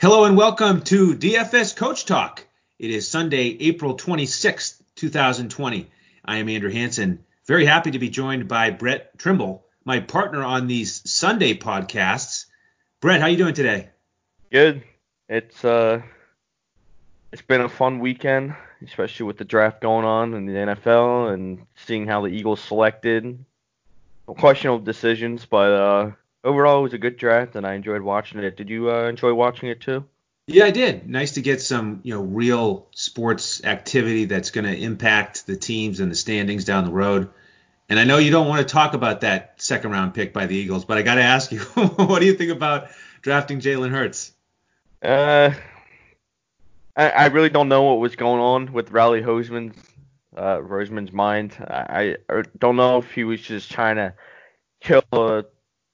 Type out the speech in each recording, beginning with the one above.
Hello and welcome to DFS Coach Talk. It is Sunday, April 26th, 2020. I am Andrew Hanson. Very happy to be joined by Brett Trimble, my partner on these Sunday podcasts. Brett, how are you doing today? Good. It's uh it's been a fun weekend, especially with the draft going on in the NFL and seeing how the Eagles selected. Questionable decisions, but uh overall, it was a good draft, and I enjoyed watching it. Did you uh, enjoy watching it too? Yeah, I did. Nice to get some, you know, real sports activity that's going to impact the teams and the standings down the road. And I know you don't want to talk about that second round pick by the Eagles, but I got to ask you, what do you think about drafting Jalen Hurts? Uh, I, I really don't know what was going on with Riley Roseman's uh, Roseman's mind. I, I don't know if he was just trying to kill a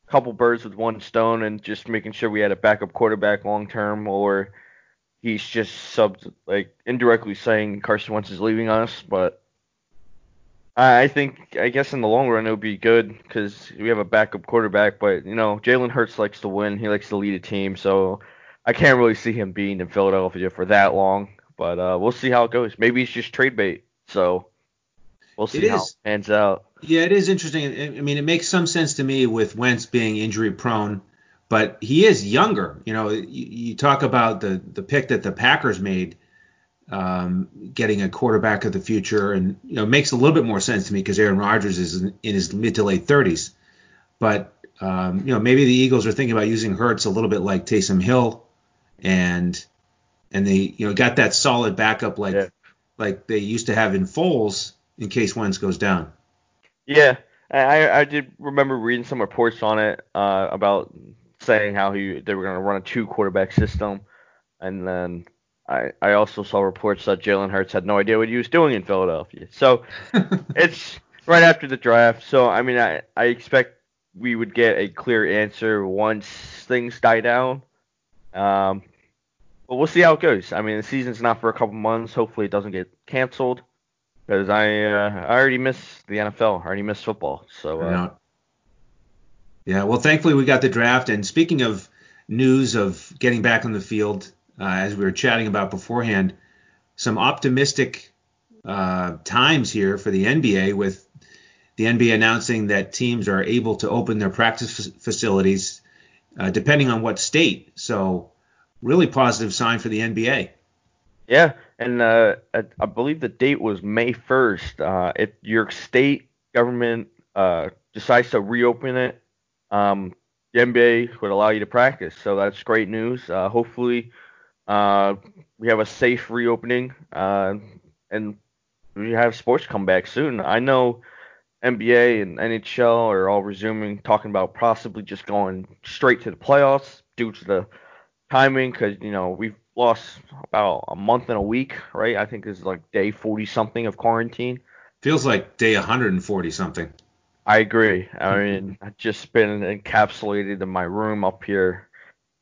couple birds with one stone and just making sure we had a backup quarterback long term, or he's just sub like indirectly saying Carson Wentz is leaving us. But I think I guess in the long run it would be good because we have a backup quarterback. But you know Jalen Hurts likes to win. He likes to lead a team, so I can't really see him being in Philadelphia for that long. But uh, we'll see how it goes. Maybe it's just trade bait. So we'll see it how is. it pans out. Yeah, it is interesting. I mean, it makes some sense to me with Wentz being injury prone, but he is younger. You know, you, you talk about the the pick that the Packers made, um, getting a quarterback of the future, and you know, makes a little bit more sense to me because Aaron Rodgers is in, in his mid to late 30s. But um, you know, maybe the Eagles are thinking about using Hurts a little bit like Taysom Hill, and and they you know got that solid backup like yeah. like they used to have in Foles in case Wentz goes down. Yeah, I I did remember reading some reports on it uh, about saying how he they were going to run a two quarterback system, and then I I also saw reports that Jalen Hurts had no idea what he was doing in Philadelphia. So it's right after the draft. So I mean I I expect we would get a clear answer once things die down. Um, but we'll see how it goes. I mean the season's not for a couple months. Hopefully it doesn't get canceled because I uh, I already miss the NFL. I already miss football. So uh, yeah. Well, thankfully we got the draft. And speaking of news of getting back on the field, uh, as we were chatting about beforehand, some optimistic uh, times here for the NBA with the NBA announcing that teams are able to open their practice f- facilities uh, depending on what state. So really positive sign for the NBA. Yeah, and uh, I, I, believe the date was May 1st. Uh, if your state government uh, decides to reopen it, um, the NBA would allow you to practice. So that's great news. Uh, hopefully, uh, we have a safe reopening uh, and we have sports come back soon. I know NBA and NHL are all resuming, talking about possibly just going straight to the playoffs due to the timing, because you know we've lost about a month and a week, right? I think this is like day 40 something of quarantine. Feels like day 140 something. I agree. I mean, I've just been encapsulated in my room up here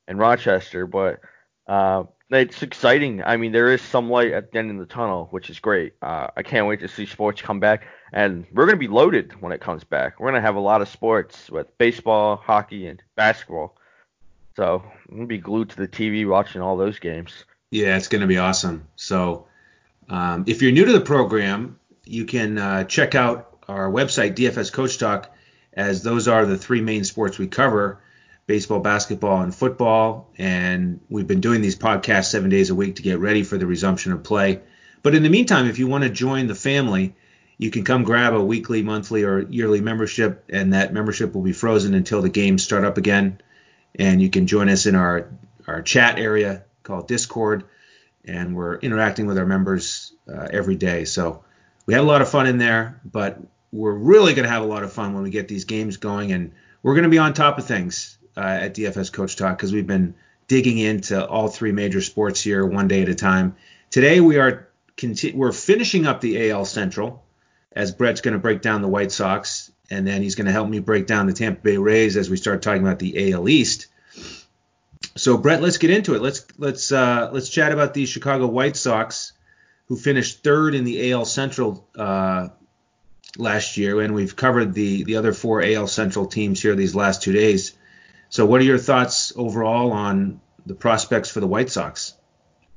in Rochester, but uh, it's exciting. I mean, there is some light at the end of the tunnel, which is great. Uh, I can't wait to see sports come back, and we're going to be loaded when it comes back. We're going to have a lot of sports with baseball, hockey, and basketball. So I'm gonna be glued to the TV watching all those games. Yeah, it's gonna be awesome. So um, if you're new to the program, you can uh, check out our website DFS Coach Talk, as those are the three main sports we cover: baseball, basketball, and football. And we've been doing these podcasts seven days a week to get ready for the resumption of play. But in the meantime, if you want to join the family, you can come grab a weekly, monthly, or yearly membership, and that membership will be frozen until the games start up again and you can join us in our our chat area called Discord, and we're interacting with our members uh, every day. So we had a lot of fun in there, but we're really going to have a lot of fun when we get these games going, and we're going to be on top of things uh, at DFS Coach Talk because we've been digging into all three major sports here one day at a time. Today we are conti- we're finishing up the AL Central as Brett's going to break down the White Sox and then he's going to help me break down the Tampa Bay Rays as we start talking about the AL East. So Brett, let's get into it. Let's let's uh, let's chat about the Chicago White Sox, who finished third in the AL Central uh, last year, and we've covered the the other four AL Central teams here these last two days. So what are your thoughts overall on the prospects for the White Sox?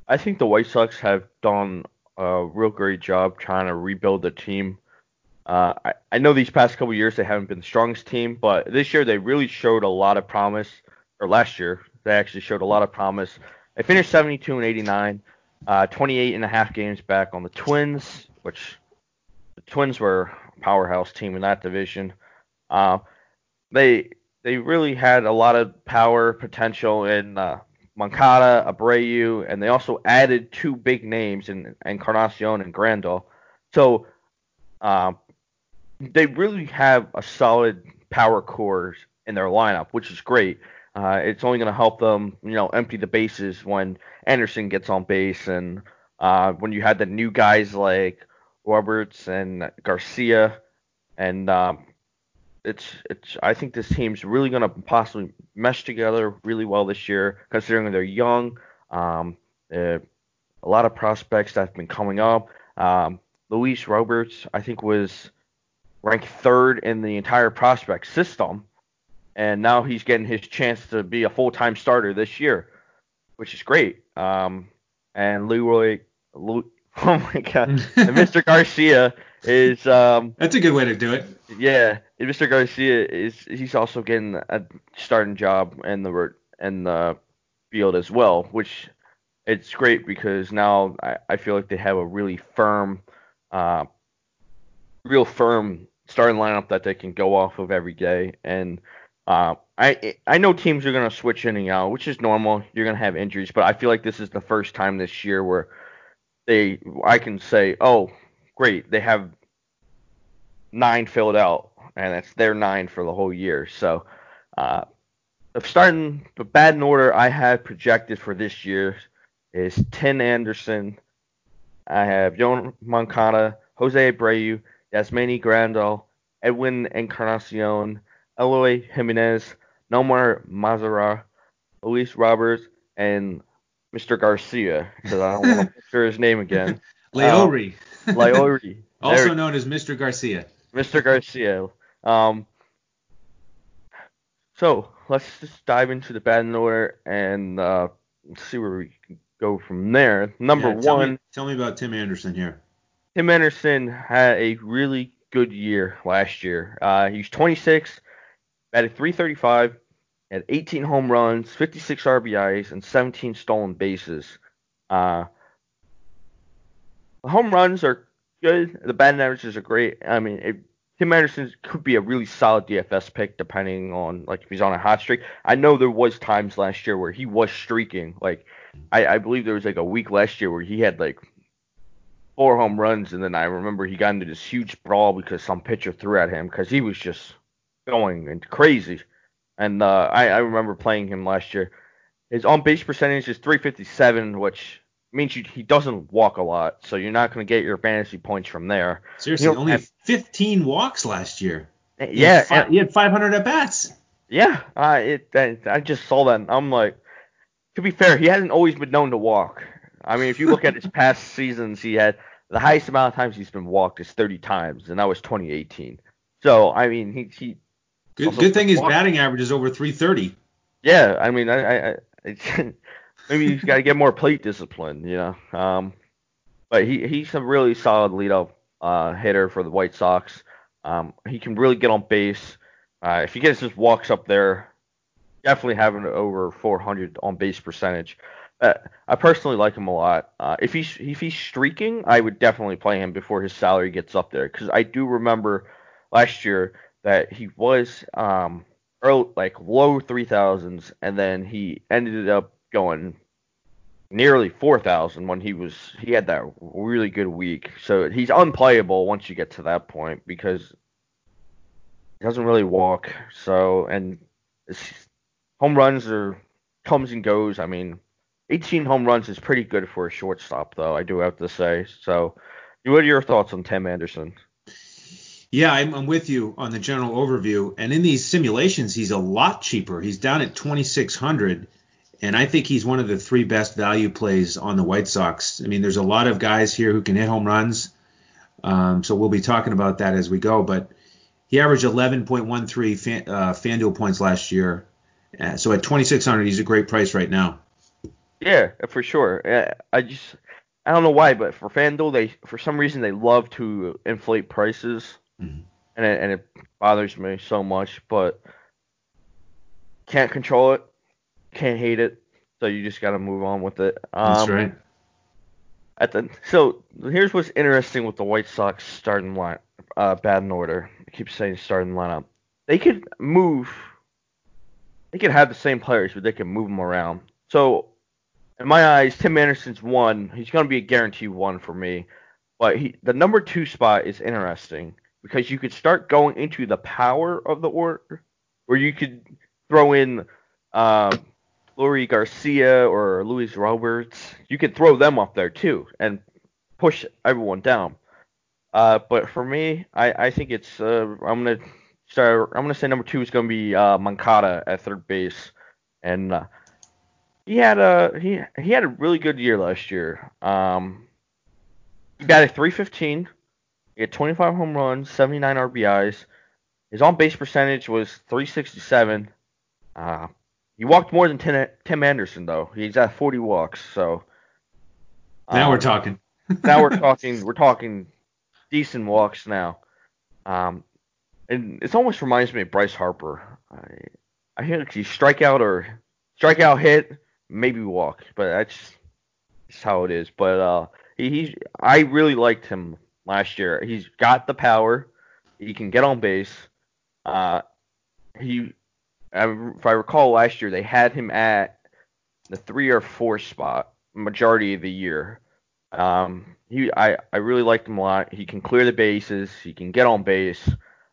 I think the White Sox have done a real great job trying to rebuild the team. Uh, I, I know these past couple years they haven't been the strongest team, but this year they really showed a lot of promise. Or last year they actually showed a lot of promise. They finished 72 and 89, uh, 28 and a half games back on the Twins, which the Twins were a powerhouse team in that division. Uh, they they really had a lot of power potential in uh, Moncada, Abreu, and they also added two big names in Encarnacion and Grandal. So uh, they really have a solid power core in their lineup, which is great. Uh, it's only going to help them, you know, empty the bases when Anderson gets on base, and uh, when you had the new guys like Roberts and Garcia, and um, it's it's I think this team's really going to possibly mesh together really well this year, considering they're young. Um, uh, a lot of prospects that have been coming up. Um, Luis Roberts, I think, was ranked third in the entire prospect system, and now he's getting his chance to be a full-time starter this year, which is great. Um, and Leroy, Leroy oh my God, Mr. Garcia is um, that's a good way to do it. Yeah, Mr. Garcia is he's also getting a starting job in the in the field as well, which it's great because now I, I feel like they have a really firm, uh, real firm starting lineup that they can go off of every day. And uh, I I know teams are gonna switch in and out, which is normal. You're gonna have injuries, but I feel like this is the first time this year where they I can say, oh, great, they have nine filled out, and it's their nine for the whole year. So, uh, starting the batting order I have projected for this year is Tim Anderson. I have Yoan Moncada, Jose Abreu, Yasmani Grandal, Edwin Encarnacion, Eloy Jimenez, Nomar Mazara, Luis Roberts, and Mr. Garcia, because I don't want to butcher his name again. Leury. Um, Leury. also known as Mr. Garcia. Mr. Garcia. Um, so let's just dive into the batting order and uh, see where we can go from there. Number yeah, tell one. Me, tell me about Tim Anderson here. Tim Anderson had a really good year last year. Uh, he's 26, batted 335, had 18 home runs, 56 RBIs, and 17 stolen bases. Uh, the home runs are good. The batting averages are great. I mean, it, Tim Anderson could be a really solid DFS pick depending on like if he's on a hot streak. I know there was times last year where he was streaking. Like I, I believe there was like a week last year where he had like four home runs, and then I remember he got into this huge brawl because some pitcher threw at him because he was just going and crazy. And uh, I, I remember playing him last year. His on base percentage is 357, which means you, he doesn't walk a lot, so you're not going to get your fantasy points from there. Seriously, only have, 15 walks last year. Yeah, he had, five, he had 500 at bats. Yeah, I it I, I just saw that. I'm like, to be fair, he hasn't always been known to walk. I mean, if you look at his past seasons, he had the highest amount of times he's been walked is 30 times, and that was 2018. So I mean, he he. Good, good thing his batting average is over 330. Yeah, I mean, I, I, I maybe he's got to get more plate discipline, you know. Um, but he he's a really solid leadoff uh, hitter for the White Sox. Um, he can really get on base. Uh, if he gets his walks up there, definitely having over 400 on base percentage. Uh, I personally like him a lot. Uh, if he's if he's streaking, I would definitely play him before his salary gets up there because I do remember last year that he was um early, like low 3000s and then he ended up going nearly 4,000 when he was he had that really good week. So he's unplayable once you get to that point because he doesn't really walk. So and home runs are comes and goes. I mean, 18 home runs is pretty good for a shortstop, though. I do have to say. So, what are your thoughts on Tim Anderson? Yeah, I'm, I'm, with you on the general overview. And in these simulations, he's a lot cheaper. He's down at 2,600, and I think he's one of the three best value plays on the White Sox. I mean, there's a lot of guys here who can hit home runs, um, so we'll be talking about that as we go. But he averaged 11.13 fan, uh, FanDuel points last year, uh, so at 2,600, he's a great price right now. Yeah, for sure. I just I don't know why, but for FanDuel, they for some reason they love to inflate prices, mm-hmm. and it, and it bothers me so much. But can't control it, can't hate it, so you just got to move on with it. Um, That's right. At the so here's what's interesting with the White Sox starting line, uh, batting order. I keep saying starting lineup. They could move. They could have the same players, but they can move them around. So in my eyes, Tim Anderson's one. He's going to be a guaranteed one for me. But he, the number two spot is interesting because you could start going into the power of the order, or you could throw in um, Leury Garcia or Luis Roberts. You could throw them up there too and push everyone down. Uh, but for me, I, I think it's uh, I'm gonna start. I'm gonna say number two is gonna be uh, Moncada at third base, and uh, he had a he he had a really good year last year. Um, he a 315. He had 25 home runs, 79 RBIs. His on base percentage was 367. Uh, he walked more than Tim, Tim Anderson though. He's at 40 walks. So now um, we're talking. now we're talking. We're talking decent walks now. Um, and it almost reminds me of Bryce Harper. I I think he strikeout or strikeout hit maybe walk, but that's just how it is. But uh, he, he's I really liked him last year. He's got the power. He can get on base. Uh, he, if I recall last year, they had him at the three or four spot majority of the year. Um, he, I, I really liked him a lot. He can clear the bases. He can get on base.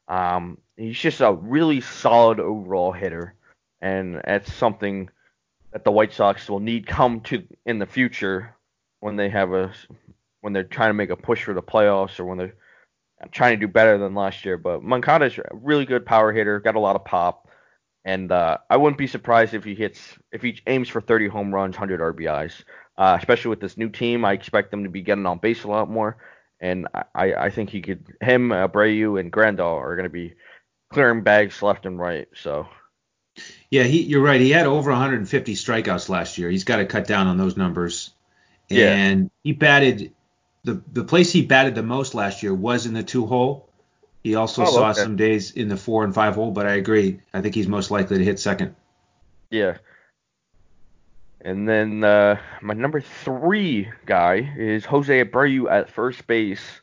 Um, he's just a really solid overall hitter, and that's something that the White Sox will need come to in the future when they have a when they're trying to make a push for the playoffs or when they're trying to do better than last year. But Moncada's a really good power hitter, got a lot of pop, and uh, I wouldn't be surprised if he hits if he aims for 30 home runs, 100 RBIs. Uh, especially with this new team, I expect them to be getting on base a lot more, and I, I think he could him, Abreu, and Grandal are going to be clearing bags left and right. So yeah, he, you're right. He had over 150 strikeouts last year. He's got to cut down on those numbers. Yeah. And he batted the the place he batted the most last year was in the two hole. He also oh, saw okay. some days in the four and five hole, but I agree. I think he's most likely to hit second. Yeah. And then uh, my number three guy is Jose Abreu at first base.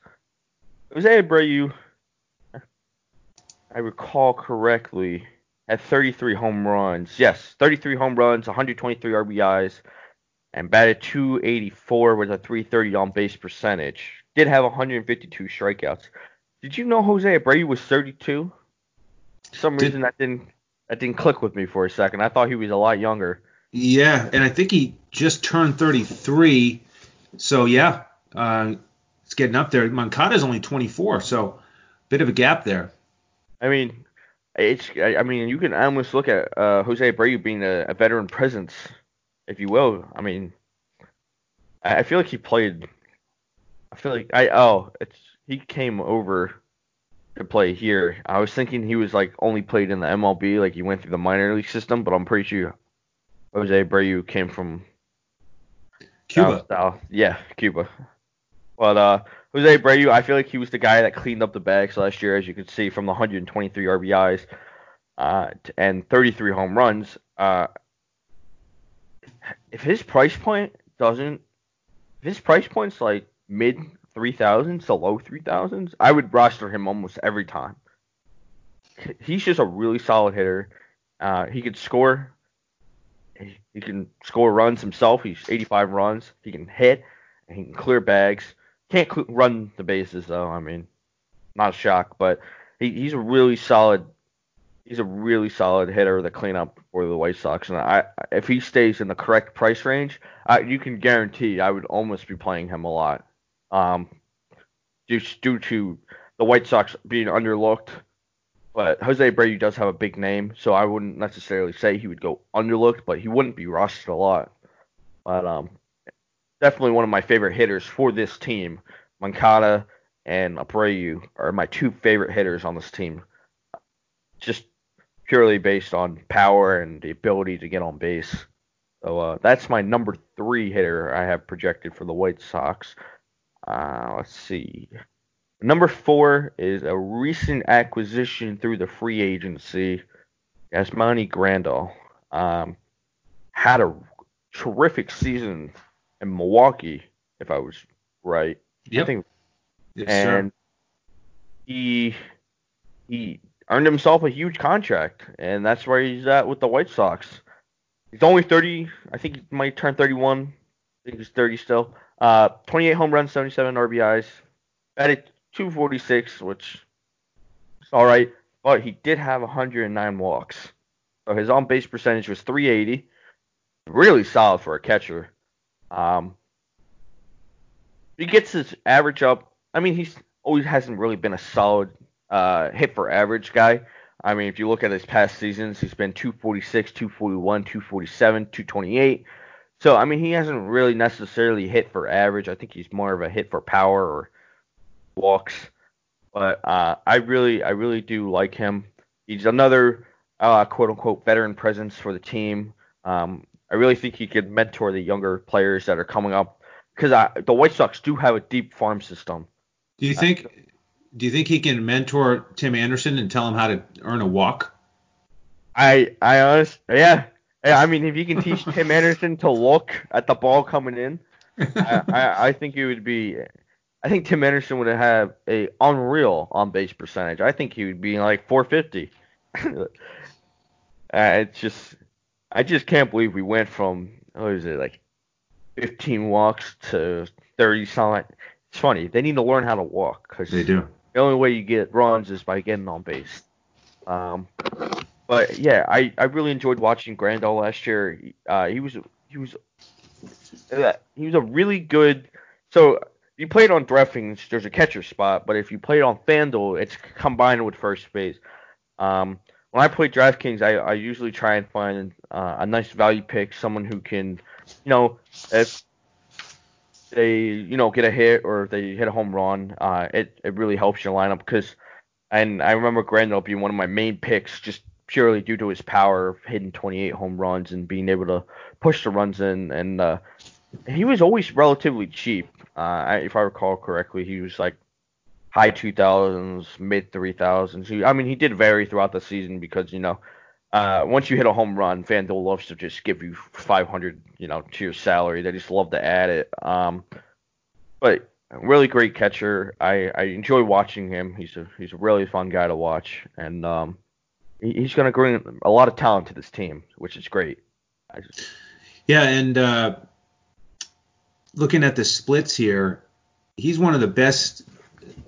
Jose Abreu, I recall correctly, had 33 home runs. Yes, 33 home runs, 123 RBIs, and batted 284 with a 330 on base percentage. Did have 152 strikeouts. Did you know Jose Abreu was 32? For some Did, reason that didn't that didn't click with me for a second. I thought he was a lot younger. Yeah, and I think he just turned 33. So yeah, uh, it's getting up there. Moncada's only 24, so bit of a gap there. I mean, it's I mean you can almost look at uh, Jose Abreu being a, a, veteran presence, if you will. I mean, I, I, feel like he played. I feel like I oh it's he came over to play here. I was thinking he was like only played in the MLB, like he went through the minor league system, but I'm pretty sure Jose Abreu came from Cuba. South. Yeah, Cuba. But uh, Jose Abreu, I feel like he was the guy that cleaned up the bags last year, as you can see from the 123 RBIs uh, and 33 home runs. Uh, if his price point doesn't, if his price point's like mid 3000s to low 3000s, I would roster him almost every time. He's just a really solid hitter. Uh, he can score. He, he can score runs himself. He's 85 runs. He can hit. he can clear bags. Can't run the bases though. I mean, not a shock, but he, he's a really solid. He's a really solid hitter to clean up for the White Sox, and I, if he stays in the correct price range, I, you can guarantee I would almost be playing him a lot. Um, just due to the White Sox being underlooked, but Jose Abreu does have a big name, so I wouldn't necessarily say he would go underlooked, but he wouldn't be rushed a lot. But um, definitely one of my favorite hitters for this team. Moncada and Abreu are my two favorite hitters on this team. Just purely based on power and the ability to get on base. So uh, that's my number three hitter I have projected for the White Sox. Uh, let's see. Number four is a recent acquisition through the free agency. Yasmani Grandal um, had a terrific season in Milwaukee, if I was right. Yep. I think, Yes, and sir. he he earned himself a huge contract, and that's where he's at with the White Sox. He's only 30. I think he might turn 31. I think he's 30 still. Uh, 28 home runs, 77 RBIs. Batted 246, which is all right, but he did have 109 walks. So his on base percentage was 380. Really solid for a catcher. Um, he gets his average up. I mean, he's always hasn't really been a solid uh, hit for average guy. I mean, if you look at his past seasons, he's been 246, 241, 247, 228. So, I mean, he hasn't really necessarily hit for average. I think he's more of a hit for power or walks. But uh, I really, I really do like him. He's another uh, quote unquote veteran presence for the team. Um, I really think he could mentor the younger players that are coming up because the White Sox do have a deep farm system. Do you think do you think he can mentor Tim Anderson and tell him how to earn a walk? I I honest yeah. yeah I mean, if you can teach Tim Anderson to look at the ball coming in, I, I, I think it would be. I think Tim Anderson would have a unreal on base percentage. I think he would be like 450. uh, it's just, I just can't believe we went from what is it like 15 walks to 30 something. It's funny. They need to learn how to walk because They do. the only way you get runs is by getting on base. Um, but yeah, I, I really enjoyed watching Grandal last year. Uh, he was he was uh, he was a really good. So if you played on DraftKings, there's a catcher spot, but if you played on FanDuel, it's combined with first base. Um, when I play DraftKings, I, I usually try and find uh, a nice value pick, someone who can, you know, if they you know get a hit or they hit a home run, uh, it it really helps your lineup because, and I remember Grandal being one of my main picks just purely due to his power of hitting 28 home runs and being able to push the runs in, and uh, he was always relatively cheap. Uh, if I recall correctly, he was like high 2000s, mid 3000s. I mean, he did vary throughout the season because you know. Uh, once you hit a home run, FanDuel loves to just give you 500, you know, to your salary. They just love to add it. Um, but really great catcher. I, I enjoy watching him. He's a he's a really fun guy to watch, and um, he, he's going to bring a lot of talent to this team, which is great. Just, Yeah, and uh, looking at the splits here, he's one of the best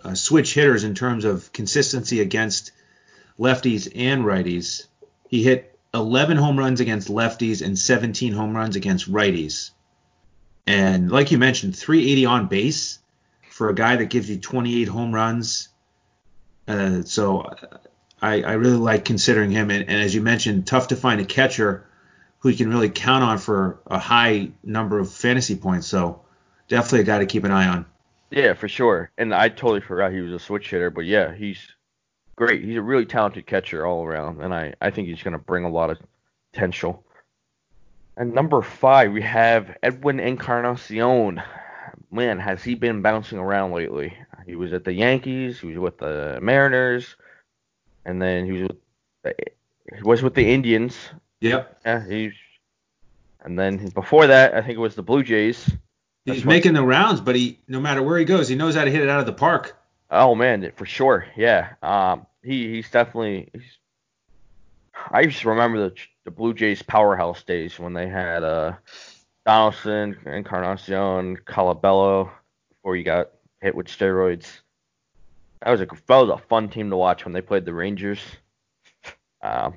uh, switch hitters in terms of consistency against lefties and righties. He hit 11 home runs against lefties and 17 home runs against righties. And like you mentioned, 380 on base for a guy that gives you 28 home runs. Uh, so I, I really like considering him. And, and as you mentioned, tough to find a catcher who you can really count on for a high number of fantasy points. So definitely a guy to keep an eye on. Yeah, for sure. And I totally forgot he was a switch hitter, but yeah, he's great. He's a really talented catcher all around, and I, I think he's going to bring a lot of potential. And number five, we have Edwin Encarnacion. Man, has he been bouncing around lately? He was at the Yankees, he was with the Mariners, and then he was with the, he was with the Indians. Yep. Yeah, he's and then before that, I think it was the Blue Jays. He's making the rounds, but he no matter where he goes, he knows how to hit it out of the park. Oh man, for sure. Yeah. Um, he he's definitely. He's, I just remember the the Blue Jays powerhouse days when they had uh Donaldson, Encarnacion, Colabello before you got hit with steroids. That was a that was a fun team to watch when they played the Rangers. Um,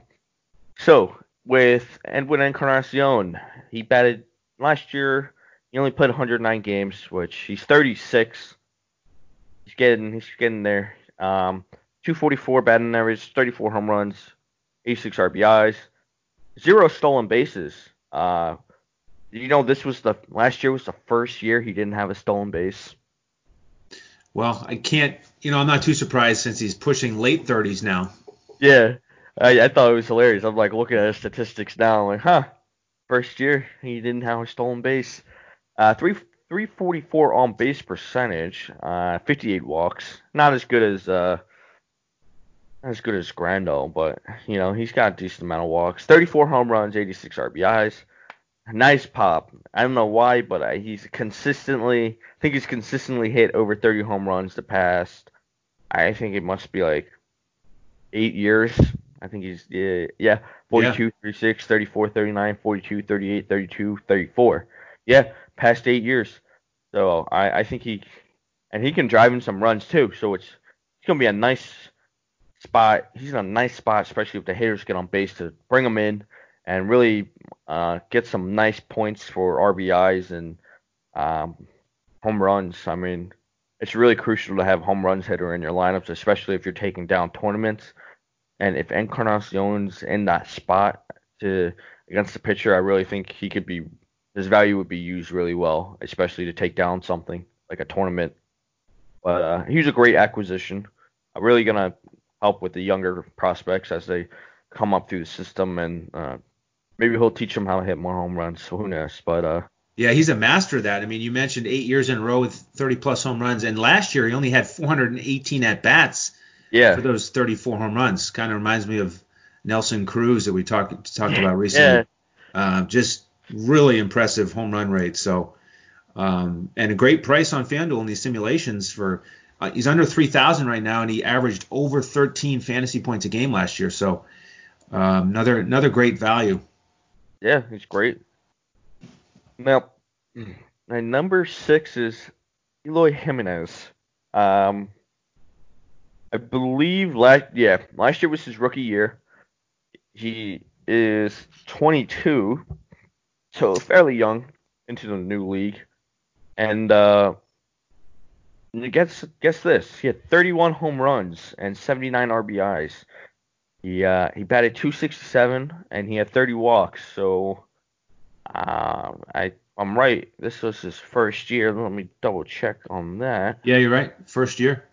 so with Edwin Encarnacion, he batted last year. He only played 109 games, which he's 36 he's getting he's getting there. Um, 244 batting average, 34 home runs, 86 RBIs, zero stolen bases. Uh, you know this was the last year was the first year he didn't have a stolen base. Well, I can't, you know, I'm not too surprised since he's pushing late 30s now. Yeah, I, I thought it was hilarious. I'm like looking at his statistics now, I'm like, huh, First year, he didn't have a stolen base. Uh, three 344 on base percentage, uh, 58 walks. Not as good as uh, as good as Grandal, but you know he's got a decent amount of walks. 34 home runs, 86 RBIs. Nice pop. I don't know why, but I, he's consistently. I think he's consistently hit over 30 home runs the past. I think it must be like eight years. I think he's yeah, yeah 42, yeah. 36, 34, 39, 42, 38, 32, 34. Yeah, past eight years. So I, I think he and he can drive in some runs too. So it's it's gonna be a nice spot. He's in a nice spot, especially if the hitters get on base to bring him in and really uh, get some nice points for RBIs and um, home runs. I mean, it's really crucial to have home runs hitter in your lineups, especially if you're taking down tournaments. And if Encarnacion's in that spot to against the pitcher, I really think he could be his value would be used really well, especially to take down something like a tournament. But uh, he's a great acquisition. I'm really gonna help with the younger prospects as they come up through the system, and uh, maybe he'll teach them how to hit more home runs. So who knows? But uh, yeah, he's a master of that. I mean, you mentioned eight years in a row with 30 plus home runs, and last year he only had 418 at bats. Yeah. For those 34 home runs, kind of reminds me of Nelson Cruz that we talked talked about recently. Yeah. Uh, just really impressive home run rate. So, um, and a great price on FanDuel in these simulations for. Uh, he's under 3,000 right now, and he averaged over 13 fantasy points a game last year. So, um, another another great value. Yeah, he's great. Now, my number six is Eloy Jimenez. Um, I believe last yeah last year was his rookie year. He is 22, so fairly young into the new league, and uh, guess guess this: he had 31 home runs and 79 RBIs. He uh, he batted 267 and he had 30 walks. So uh, I I'm right. This was his first year. Let me double check on that. Yeah, you're right. First year.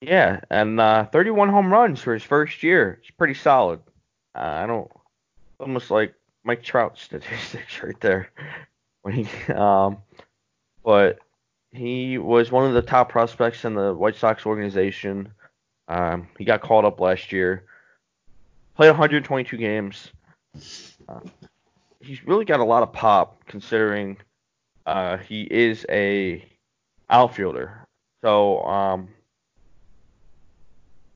Yeah, and uh, 31 home runs for his first year. It's pretty solid. Uh, I don't almost like Mike Trout statistics right there. When he, um, but he was one of the top prospects in the White Sox organization. Um, he got called up last year. Played 122 games. Uh, he's really got a lot of pop considering uh, he is a outfielder. So um,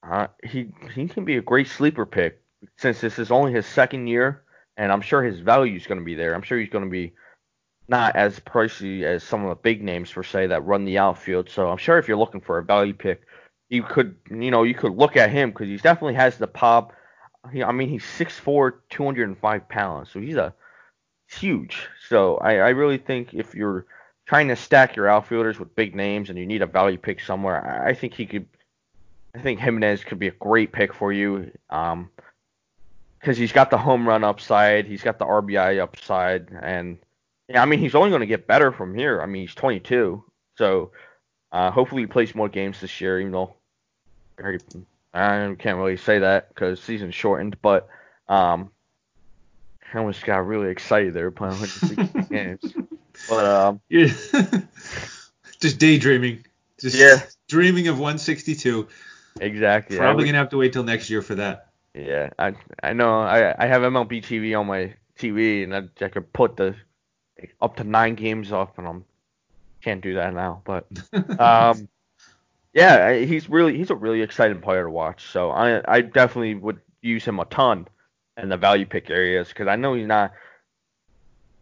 uh, he he can be a great sleeper pick since this is only his second year and I'm sure his value is going to be there. I'm sure he's going to be not as pricey as some of the big names per se that run the outfield. So I'm sure if you're looking for a value pick, you could you know you could look at him because he definitely has the pop. He, I mean he's 6'4", 205 pounds, so he's a huge. So I, I really think if you're trying to stack your outfielders with big names and you need a value pick somewhere, I think he could. I think Jimenez could be a great pick for you. Um, because he's got the home run upside, he's got the RBI upside, and yeah, I mean he's only going to get better from here. I mean he's 22, so uh, hopefully he plays more games this year. Even though I can't really say that because season's shortened, but um, I almost got really excited there playing 160 games. But um, just daydreaming, just yeah. dreaming of 162. Exactly. Probably gonna have to wait till next year for that. Yeah, I I know. I I have MLB TV on my TV, and I, I could put the up to nine games up, and I'm can't do that now. But um, yeah, he's really he's a really exciting player to watch. So I I definitely would use him a ton in the value pick areas because I know he's not.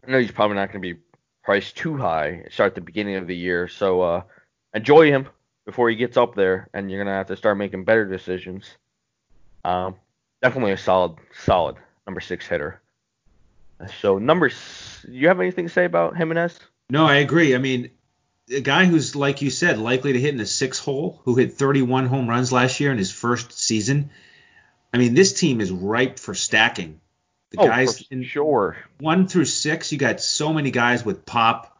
I know he's probably not going to be priced too high. Start at the beginning of the year, so uh, enjoy him before he gets up there, and you're gonna have to start making better decisions. Um, definitely a solid, solid number six hitter. So number, do you have anything to say about Jimenez? No, I agree. I mean, a guy who's like you said, likely to hit in the six hole, who hit 31 home runs last year in his first season. I mean, this team is ripe for stacking. The oh, guys in sure. One through six, you got so many guys with pop.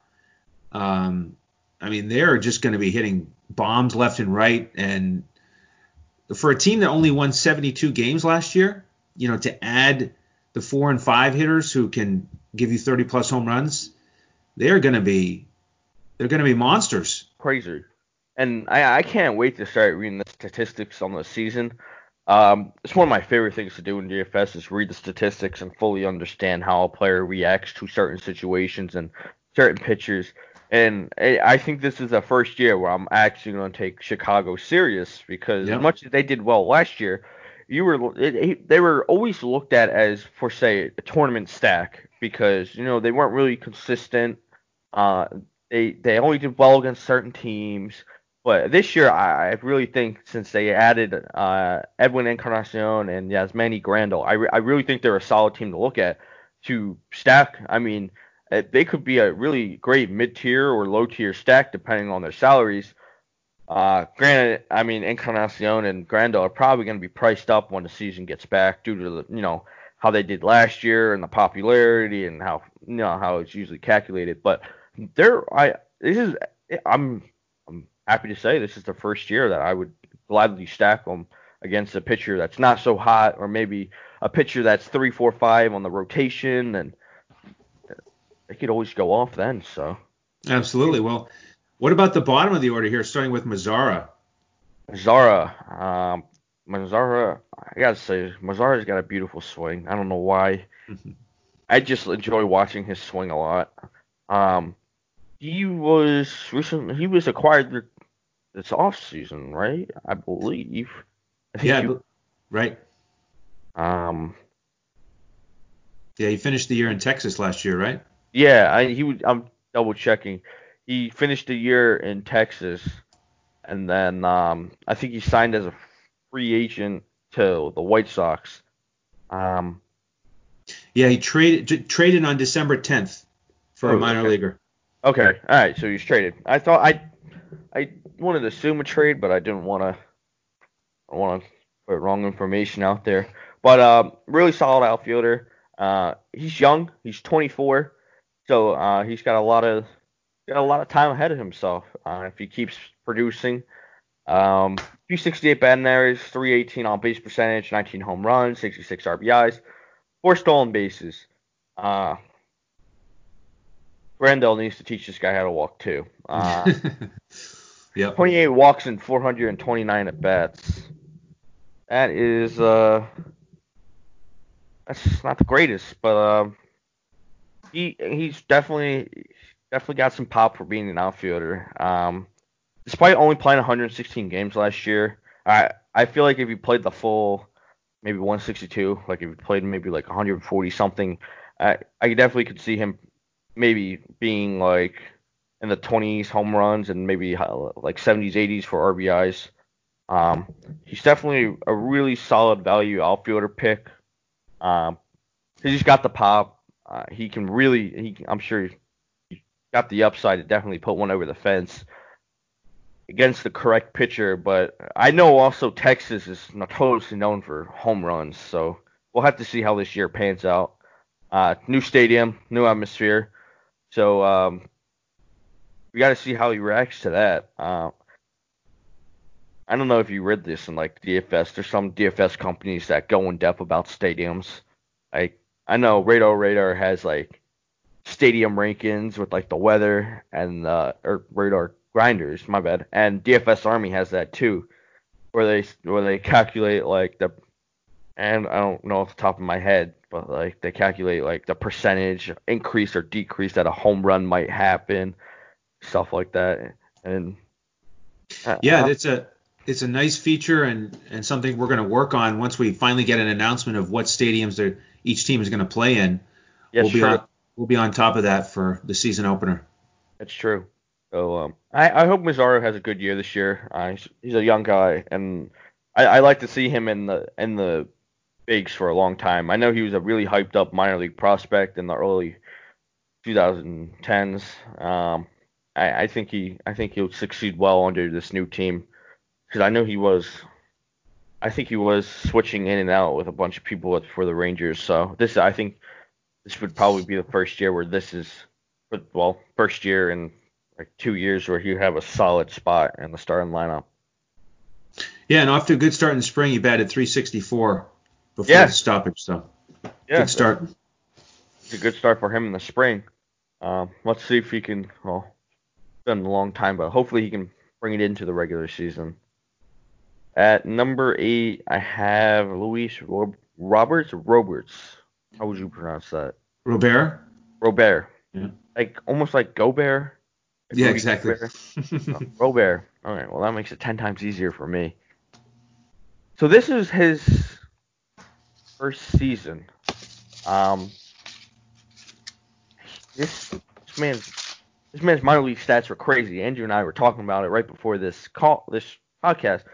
Um, I mean, they're just going to be hitting bombs left and right, and for a team that only won 72 games last year, you know, to add the four and five hitters who can give you 30 plus home runs, they're going to be they're going to be monsters. Crazy. And I, I can't wait to start reading the statistics on the season. Um, it's one of my favorite things to do in DFS is read the statistics and fully understand how a player reacts to certain situations and certain pitchers. And I think this is the first year where I'm actually going to take Chicago serious because yep. as much as they did well last year, you were it, it, they were always looked at as for say a tournament stack because you know they weren't really consistent. Uh, they they only did well against certain teams. But this year, I, I really think since they added uh, Edwin Encarnacion and Yasmani Grandal, I, re- I really think they're a solid team to look at to stack. I mean, they could be a really great mid-tier or low-tier stack depending on their salaries. Uh, granted, I mean Encarnacion and Grandal are probably going to be priced up when the season gets back due to the you know how they did last year and the popularity and how you know how it's usually calculated. But they're I this is I'm I'm happy to say this is the first year that I would gladly stack them against a pitcher that's not so hot or maybe a pitcher that's three four five on the rotation and they could always go off then. So absolutely. Well, what about the bottom of the order here, starting with Mazara? Mazara, um, Mazara, I gotta say, Mazara's got a beautiful swing. I don't know why. I just enjoy watching his swing a lot. Um, he was recently he was acquired this off season, right? I believe. I yeah, he, right. Um. Yeah, he finished the year in Texas last year, right? Yeah, I, he would. I'm double checking. He finished the year in Texas, and then um, I think he signed as a free agent to the White Sox. Um, yeah, he traded traded on December 10th for oh, a minor okay. leaguer. Okay, all right, so he's traded. I thought I I wanted to assume a trade, but I didn't want to I want to put wrong information out there. But uh, really solid outfielder. Uh, he's young. He's 24. So uh, he's got a lot of got a lot of time ahead of himself uh, if he keeps producing. Um, 268 batting average, 318 on base percentage, 19 home runs, 66 RBIs, four stolen bases. Uh, Grandal needs to teach this guy how to walk too. Uh, yep. 28 walks and 429 at bats. That is uh, that's not the greatest, but um, he he's definitely definitely got some pop for being an outfielder. Um, despite only playing 116 games last year, I I feel like if he played the full maybe 162, like if he played maybe like 140 something, I I definitely could see him maybe being like in the 20s home runs and maybe uh, like 70s 80s for RBIs. Um, he's definitely a really solid value outfielder pick. Um, he's got the pop. Uh, he can really, he, I'm sure he got the upside to definitely put one over the fence against the correct pitcher. But I know also Texas is notoriously known for home runs, so we'll have to see how this year pans out. Uh, new stadium, new atmosphere, so um, we got to see how he reacts to that. Uh, I don't know if you read this in like DFS. There's some DFS companies that go in depth about stadiums. Like I know Radar Radar has like stadium rankings with like the weather and uh, or Radar Grinders, my bad, and DFS Army has that too, where they where they calculate like the and I don't know off the top of my head, but like they calculate like the percentage increase or decrease that a home run might happen, stuff like that, and uh, yeah, it's a it's a nice feature and and something we're going to work on once we finally get an announcement of what stadiums each team is going to play in. Yes, we'll be true. on we'll be on top of that for the season opener. That's true. So um, I, I hope Mazara has a good year this year. Uh, he's, he's a young guy, and I, I like to see him in the in the bigs for a long time. I know he was a really hyped up minor league prospect in the early 2010s. Um, I, I think he I think he'll succeed well under this new team because I know he was I think he was switching in and out with a bunch of people for the Rangers. So this, I think, this would probably be the first year where this is, well, first year in like two years where he have a solid spot in the starting lineup. Yeah, and off to a good start in the spring. He batted 364 before yeah. the stoppage. So. yeah, good start. It's a good start for him in the spring. Um, let's see if he can. Well, it's been a long time, but hopefully he can bring it into the regular season. At number eight, I have Luis Roberts. Roberts. How would you pronounce that? Robert. Robert. Yeah. Like almost like Gobert. Like yeah, exactly. oh, Robert. All right. Well, that makes it ten times easier for me. So this is his first season. Um, this, this man's this man's minor league stats were crazy. Andrew and I were talking about it right before this call, this podcast.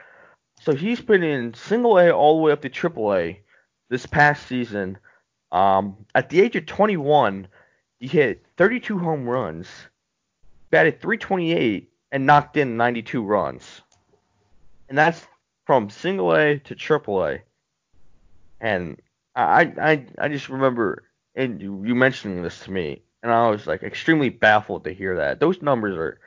So he's been in single A all the way up to triple A this past season. Um, at the age of 21, he hit 32 home runs, batted 328, and knocked in 92 runs. And that's from single A to triple A. And I, I, I just remember, and you, you mentioning this to me, and I was like extremely baffled to hear that. Those numbers are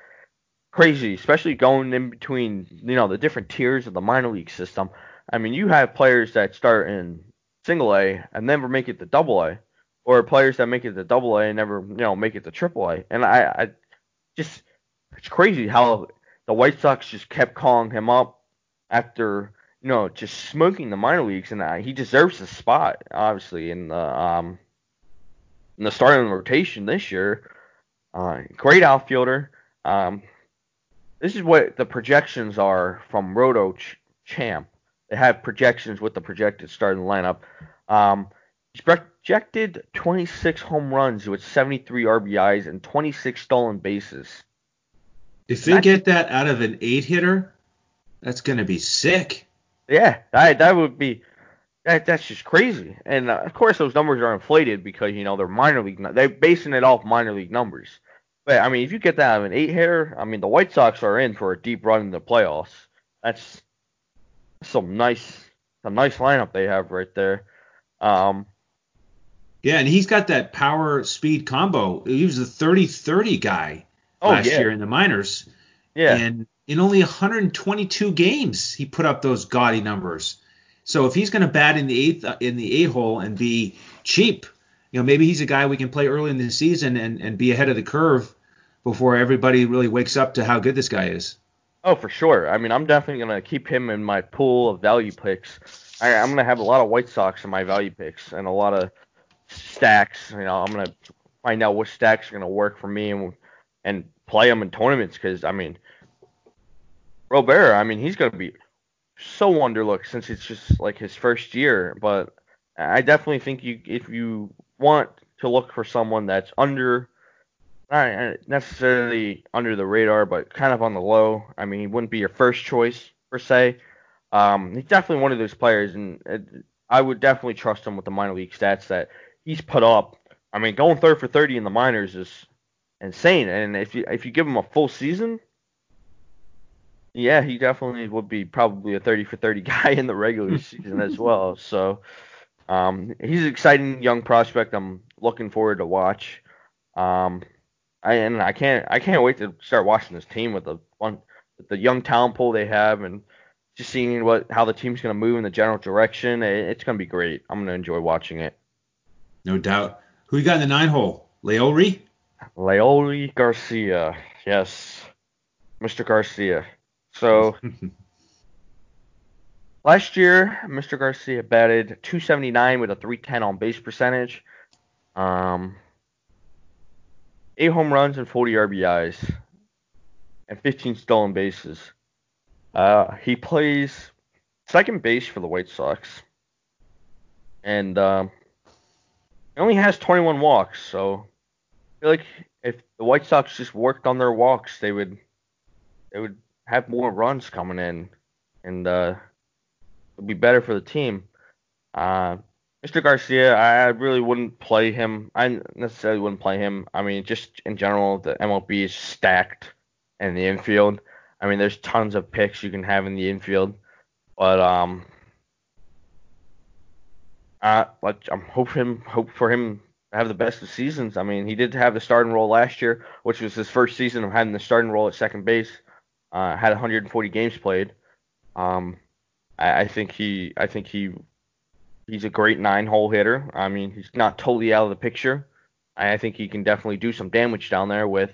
crazy, especially going in between, you know, the different tiers of the minor league system. I mean, you have players that start in single A and never make it to double A, or players that make it to double A and never, you know, make it to triple A. And I, I just, it's crazy how the White Sox just kept calling him up after, you know, just smoking the minor leagues, and uh, he deserves a spot, obviously, in the um in the starting rotation this year. Uh, great outfielder. Um, this is what the projections are from Roto Ch- Champ. They have projections with the projected starting lineup. Um, he's projected 26 home runs with 73 RBIs and 26 stolen bases. If they get that out of an eight hitter, that's gonna be sick. Yeah, that that would be that that's just crazy. And uh, of course, those numbers are inflated because you know they're minor league. They're basing it off minor league numbers. But I mean, if you get that out of an eight hitter, I mean, the White Sox are in for a deep run in the playoffs. That's some nice, some nice lineup they have right there. Um, yeah, and he's got that power speed combo. He was a 30-30 guy oh, last yeah. year in the minors. Yeah. And in only 122 games, he put up those gaudy numbers. So if he's going to bat in the eighth in the eight hole and be cheap, you know, maybe he's a guy we can play early in the season and, and be ahead of the curve before everybody really wakes up to how good this guy is. Oh, for sure. I mean, I'm definitely gonna keep him in my pool of value picks. I, am gonna have a lot of White Sox in my value picks and a lot of stacks. You know, I'm gonna find out which stacks are gonna work for me and and play them in tournaments because I mean, Robert. I mean, he's gonna be so underlooked since it's just like his first year. But I definitely think you if you want to look for someone that's under not necessarily under the radar, but kind of on the low. I mean, he wouldn't be your first choice per se. Um, he's definitely one of those players, and I would definitely trust him with the minor league stats that he's put up. I mean, going third for 30 in the minors is insane, and if you if you give him a full season, yeah, he definitely would be probably a 30 for 30 guy in the regular season as well. So, um, he's an exciting young prospect. I'm looking forward to watch. Um, I and I can't I can't wait to start watching this team with the one with the young talent pool they have and just seeing what how the team's going to move in the general direction. It, it's going to be great. I'm going to enjoy watching it. No doubt. Who you got in the nine hole? Leury? Leury Garcia. Yes. Mr. Garcia. So last year, Mr. Garcia batted 279 with a 310 on base percentage. Um, eight home runs and 40 RBIs, and 15 stolen bases. Uh, he plays second base for the White Sox, and um, he only has 21 walks. So I feel like if the White Sox just worked on their walks, they would they would have more runs coming in, and uh, it'd be better for the team. Uh, Mr. Garcia, I really wouldn't play him. I necessarily wouldn't play him. I mean, just in general, the MLB is stacked in the infield. I mean, there's tons of picks you can have in the infield, but um, uh, but I'm hoping hope for him to have the best of seasons. I mean, he did have the starting role last year, which was his first season of having the starting role at second base. Uh, had 140 games played. Um, I, I think he I think he he's a great nine hole hitter. I mean, he's not totally out of the picture. I think he can definitely do some damage down there with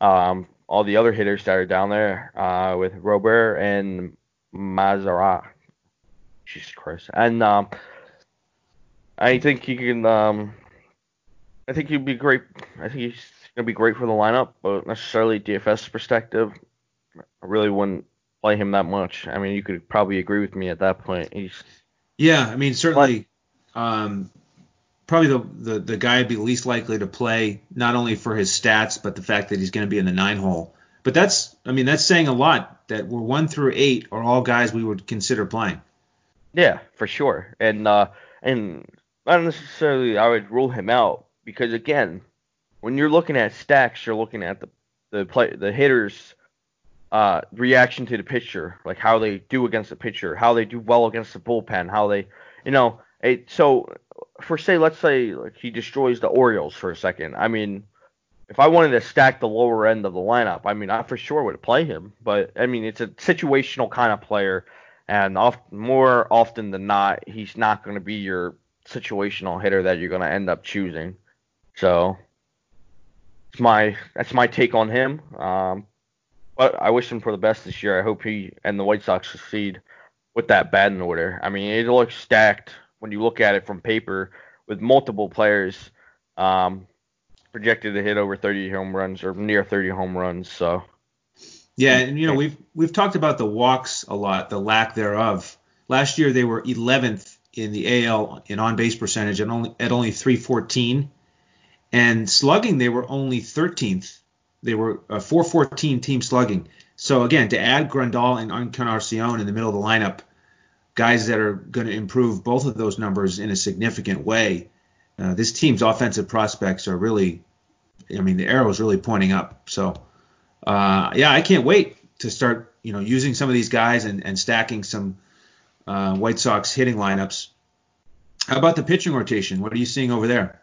um, all the other hitters that are down there uh, with Robert and Mazara. Jesus Christ. And um, I think he can. Um, I think he'd be great. I think he's gonna be great for the lineup, but necessarily DFS perspective, I really wouldn't play him that much. I mean, you could probably agree with me at that point. He's yeah. I mean, certainly. Um, probably the, the, the guy I'd be least likely to play, not only for his stats, but the fact that he's going to be in the nine hole. But that's, I mean, that's saying a lot that we're one through eight are all guys we would consider playing. Yeah, for sure. And, uh, and not necessarily I would rule him out because again, when you're looking at stacks, you're looking at the, the play, the hitters, uh, reaction to the pitcher, like how they do against the pitcher, how they do well against the bullpen, how they, you know, it, so for say, let's say like he destroys the Orioles for a second. I mean, if I wanted to stack the lower end of the lineup, I mean, I for sure would play him. But I mean, it's a situational kind of player, and oft, more often than not, he's not going to be your situational hitter that you're going to end up choosing. So, it's my that's my take on him. Um, but I wish him for the best this year. I hope he and the White Sox succeed with that batting order. I mean, it looks stacked when you look at it from paper with multiple players um, projected to hit over 30 home runs or near 30 home runs. So yeah, and you know we've we've talked about the walks a lot, the lack thereof. Last year they were 11th in the AL in on base percentage at only at only 314, and slugging they were only 13th. They were a 414 team slugging. So again, to add Grandal and Encarnacion in the middle of the lineup guys that are going to improve both of those numbers in a significant way. Uh, this team's offensive prospects are really, I mean, the arrow is really pointing up. So, uh, yeah, I can't wait to start, you know, using some of these guys and, and stacking some uh, White Sox hitting lineups. How about the pitching rotation? What are you seeing over there?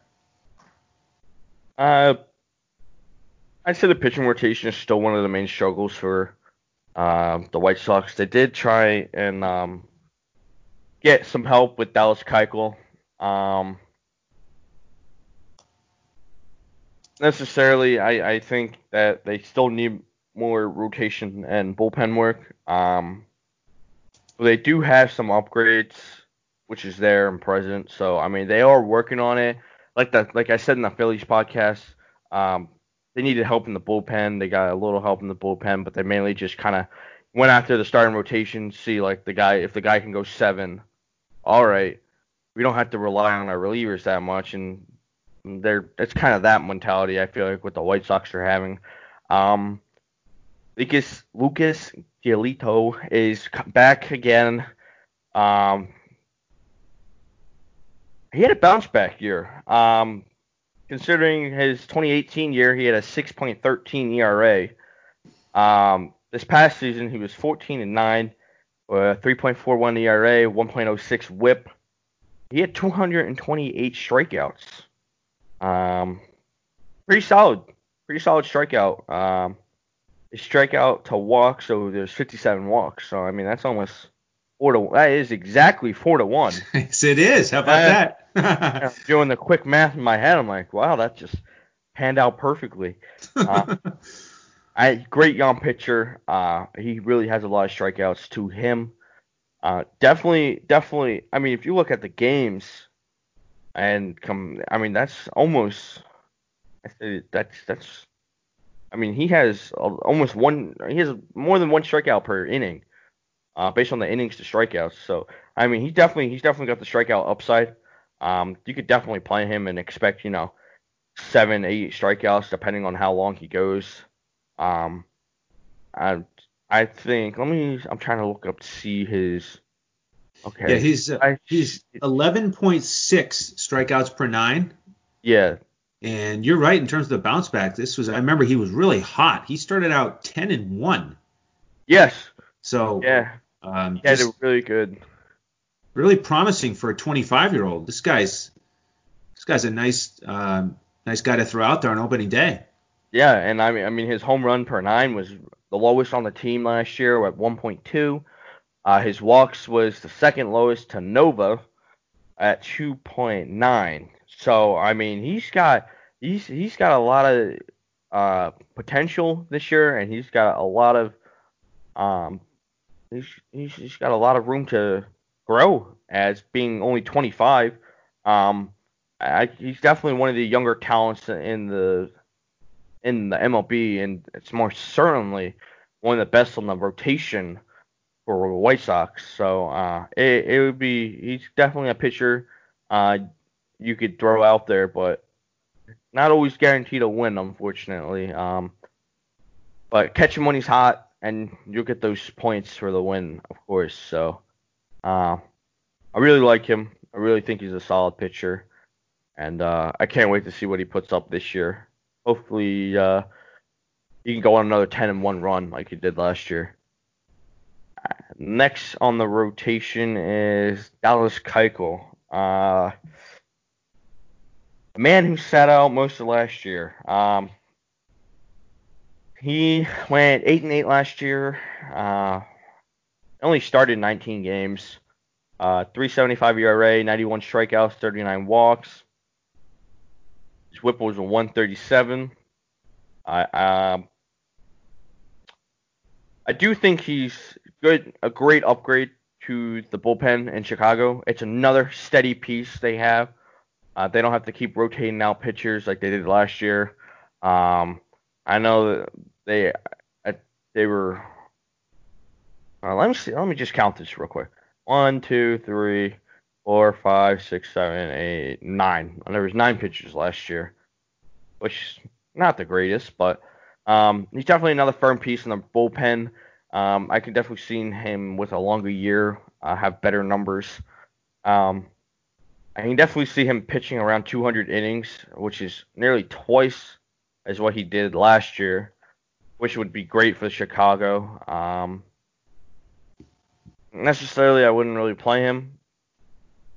I'd say the pitching rotation is still one of the main struggles for uh, the White Sox. They did try and um, get some help with Dallas Keuchel. Um, necessarily, I, I think that they still need more rotation and bullpen work. Um, they do have some upgrades, which is there and present. So I mean, they are working on it. Like the like I said in the Phillies podcast, um, they needed help in the bullpen. They got a little help in the bullpen, but they mainly just kind of went after the starting rotation, see like the guy if the guy can go seven all right, we don't have to rely on our relievers that much, and they're it's kind of that mentality I feel like what the White Sox are having. Um, Lucas Lucas Giolito is back again. Um, he had a bounce back year. Um, considering his 2018 year, he had a 6.13 ERA. Um, this past season, he was 14 and 9 uh, 3.41 ERA, 1.06 WHIP. He had 228 strikeouts. Um, pretty solid, pretty solid strikeout. Um, strikeout to walk, so there's 57 walks. So I mean that's almost four to that is exactly four to one. yes, it is. How about that? doing the quick math in my head, I'm like, wow, that just panned out perfectly. Uh, I great young pitcher. Uh, he really has a lot of strikeouts to him. Uh, definitely, definitely. I mean, if you look at the games, and come, I mean, that's almost. That's that's. I mean, he has almost one. He has more than one strikeout per inning, uh, based on the innings to strikeouts. So, I mean, he's definitely he's definitely got the strikeout upside. Um, you could definitely play him and expect, you know, seven, eight strikeouts depending on how long he goes. Um, I I think let me. I'm trying to look up to see his. Okay. Yeah, he's uh, I, he's 11.6 strikeouts per nine. Yeah. And you're right in terms of the bounce back. This was I remember he was really hot. He started out 10 and one. Yes. So yeah, um, yeah, just, really good. Really promising for a 25 year old. This guy's this guy's a nice um, nice guy to throw out there on opening day. Yeah, and I mean, I mean, his home run per nine was the lowest on the team last year at 1.2. Uh, his walks was the second lowest to Nova at 2.9. So I mean, he's got he's he's got a lot of uh, potential this year, and he's got a lot of um he's, he's he's got a lot of room to grow as being only 25. Um, I, he's definitely one of the younger talents in the in the MLB, and it's more certainly one of the best on the rotation for the White Sox. So uh, it, it would be he's definitely a pitcher uh, you could throw out there, but not always guaranteed to win, unfortunately. Um, but catch him when he's hot, and you'll get those points for the win, of course. So uh, I really like him. I really think he's a solid pitcher, and uh, I can't wait to see what he puts up this year. Hopefully, uh, he can go on another 10 and one run like he did last year. Next on the rotation is Dallas Keuchel. Uh, a man who sat out most of last year. Um, he went eight and eight last year. Uh, only started 19 games. Uh, 375 ERA, 91 strikeouts, 39 walks. His WHIP was a 137. I um, I do think he's good, a great upgrade to the bullpen in Chicago. It's another steady piece they have. Uh, they don't have to keep rotating out pitchers like they did last year. Um, I know that they uh, they were. Uh, let me see. Let me just count this real quick. One, two, three, four, five, six, seven, eight, nine. There was nine pitchers last year, which is not the greatest, but um, he's definitely another firm piece in the bullpen. Um, I can definitely see him with a longer year uh, have better numbers. Um, I can definitely see him pitching around 200 innings, which is nearly twice as what he did last year, which would be great for Chicago. Um, necessarily, I wouldn't really play him.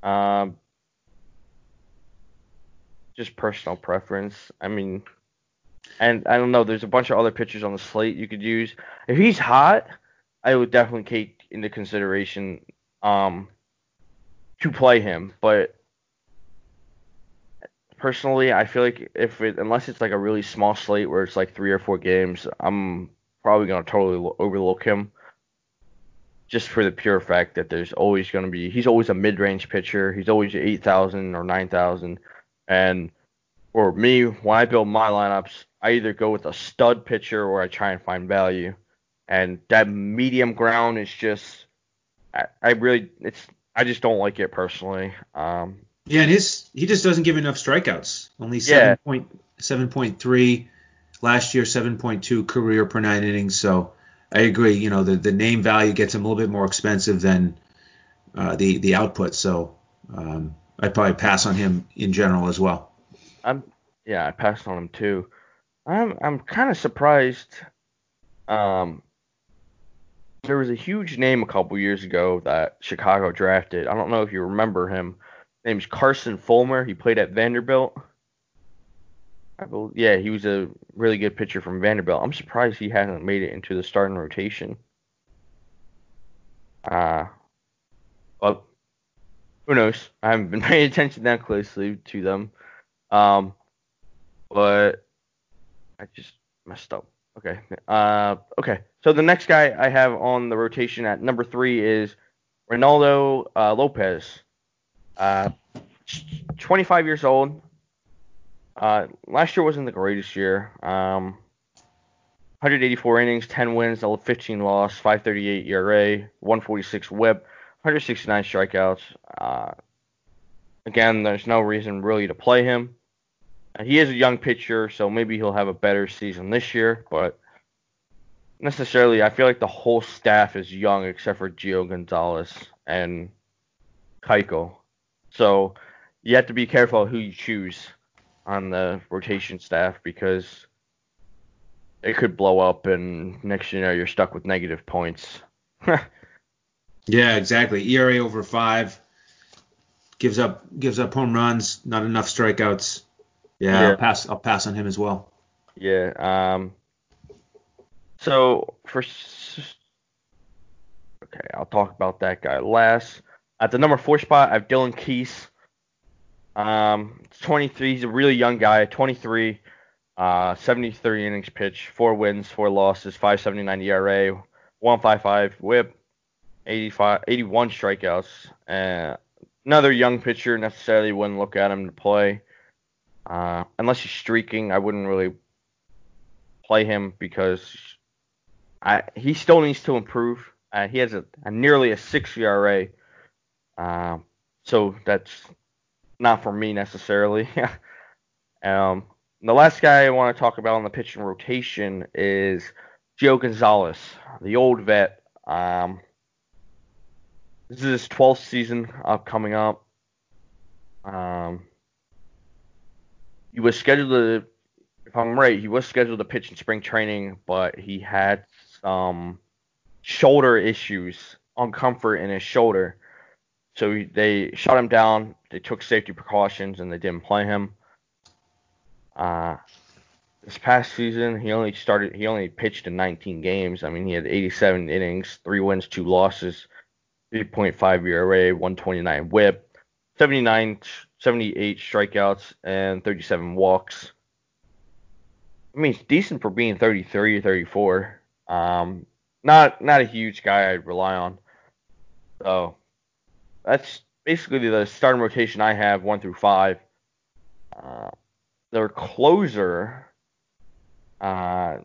Um, just personal preference. I mean, and I don't know. There's a bunch of other pitchers on the slate you could use. If he's hot, I would definitely take into consideration um, to play him. But personally, I feel like if it unless it's like a really small slate where it's like three or four games, I'm probably gonna totally overlook him. Just for the pure fact that there's always to be, he's always a mid-range pitcher. He's always 8,000 or 9,000. And for me, when I build my lineups, I either go with a stud pitcher or I try and find value. And that medium ground is just, I, I really, it's, I just don't like it personally. Um, yeah, and his he just doesn't give enough strikeouts. Only seven point seven point three last year, seven point two career per nine innings. So I agree. You know, the the name value gets him a little bit more expensive than uh, the the output. So um, I'd probably pass on him in general as well. I'm yeah, I passed on him too. I'm I'm kind of surprised. Um, there was a huge name a couple years ago that Chicago drafted. I don't know if you remember him name's Carson Fulmer. He played at Vanderbilt. I believe, yeah, he was a really good pitcher from Vanderbilt. I'm surprised he hasn't made it into the starting rotation. Uh, well, who knows? I haven't been paying attention that closely to them. Um, but I just messed up. Okay. Uh, okay. So the next guy I have on the rotation at number three is Reynaldo uh, Lopez. Uh, 25 years old. Uh, last year wasn't the greatest year. Um, 184 innings, 10 wins, 15 loss, 538 ERA, 146 WHIP, 169 strikeouts. Uh, again, there's no reason really to play him. Uh, he is a young pitcher, so maybe he'll have a better season this year, but necessarily, I feel like the whole staff is young except for Gio Gonzalez and Keuchel. So you have to be careful who you choose on the rotation staff because it could blow up and next you know you're stuck with negative points. yeah, exactly. ERA over five gives up gives up home runs, not enough strikeouts. Yeah, yeah. I'll pass I'll pass on him as well. Yeah. Um. So for okay, I'll talk about that guy last. At the number four spot, I have Dylan Cease. Um, 23. He's a really young guy. 23. Uh, 73 innings pitched, four wins, four losses, 5.79 ERA, 1.55 WHIP, 85, 81 strikeouts. And another young pitcher. Necessarily wouldn't look at him to play. Uh, unless he's streaking, I wouldn't really play him because I he still needs to improve. Uh, he has a, a, nearly a six ERA, uh, so that's not for me necessarily. um, the last guy I want to talk about on the pitching rotation is Gio Gonzalez, the old vet. Um, this is his 12th season up coming up. Um, he was scheduled to, if I'm right, he was scheduled to pitch in spring training, but he had some shoulder issues, uncomfort in his shoulder. So he, they shut him down. They took safety precautions and they didn't play him. Uh, this past season, he only started. He only pitched in 19 games. I mean, he had 87 innings, three wins, two losses, 3.5 ERA, 129 WHIP, 79, 78 strikeouts, and 37 walks. I mean, it's decent for being 33 or 34. Um, not not a huge guy I'd rely on. So that's basically the starting rotation I have, one through five. Uh, their closer, uh,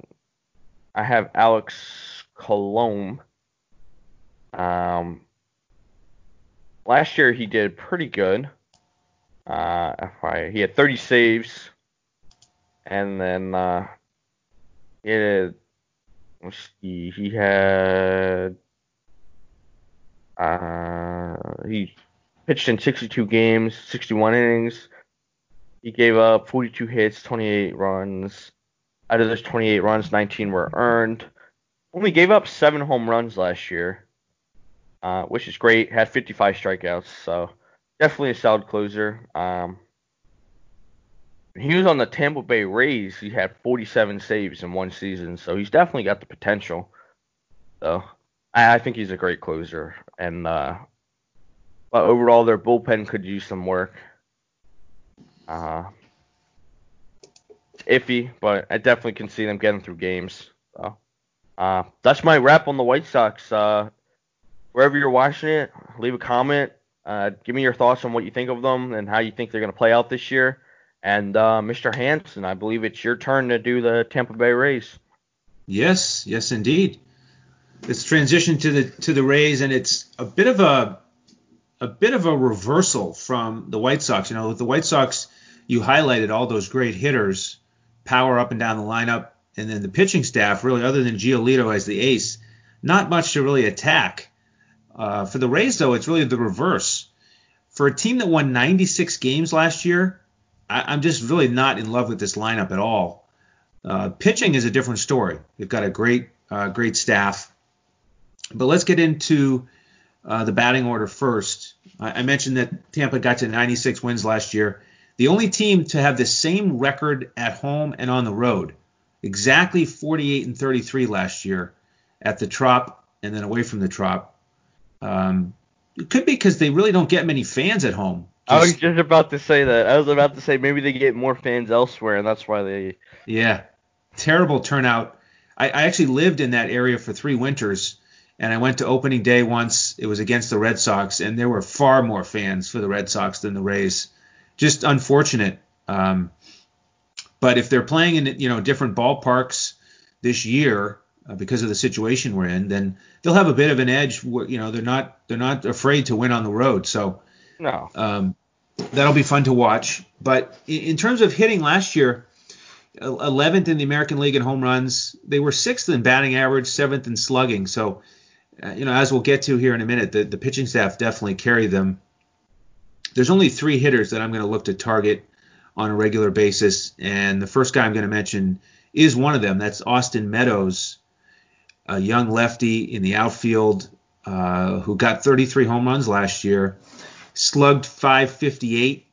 I have Alex Colomé. Um, last year he did pretty good. Uh, he had 30 saves, and then uh, he had uh, he pitched in 62 games, 61 innings. He gave up 42 hits, 28 runs. Out of those 28 runs, 19 were earned. Only gave up seven home runs last year, uh, which is great. Had 55 strikeouts, so definitely a solid closer. Um, he was on the Tampa Bay Rays. He had 47 saves in one season, so he's definitely got the potential. So I, I think he's a great closer, and uh, but overall their bullpen could use some work. Uh, it's iffy, but I definitely can see them getting through games. So uh, that's my wrap on the White Sox. Uh, wherever you're watching it, leave a comment. Uh, give me your thoughts on what you think of them and how you think they're going to play out this year. And uh, Mr. Hanson, I believe it's your turn to do the Tampa Bay Rays. Yes, yes, indeed. It's transition to the to the Rays, and it's a bit of a a bit of a reversal from the White Sox. You know, with the White Sox, you highlighted all those great hitters, power up and down the lineup, and then the pitching staff, really, other than Giolito as the ace, not much to really attack. Uh, for the Rays, though, it's really the reverse. For a team that won 96 games last year, I, am just really not in love with this lineup at all. Uh, pitching is a different story. They've got a great, uh, great staff. But let's get into uh, the batting order first. I, I mentioned that Tampa got to 96 wins last year. The only team to have the same record at home and on the road, exactly 48 and 33 last year at the Trop and then away from the Trop. Um, it could be because they really don't get many fans at home. Just, I was just about to say that. I was about to say maybe they get more fans elsewhere, and that's why they. Yeah, terrible turnout. I, I actually lived in that area for three winters, and I went to opening day once. It was against the Red Sox, and there were far more fans for the Red Sox than the Rays. Just unfortunate. Um, but if they're playing in you know different ballparks this year uh, because of the situation we're in, then they'll have a bit of an edge. You know, they're not they're not afraid to win on the road. So no. Um, that'll be fun to watch. But in, in terms of hitting last year, 11th in the American League in home runs. They were sixth in batting average, seventh in slugging. So, you know, as we'll get to here in a minute, the, the pitching staff definitely carry them. There's only three hitters that I'm going to look to target on a regular basis, and the first guy I'm going to mention is one of them. That's Austin Meadows, a young lefty in the outfield uh, who got 33 home runs last year slugged 558.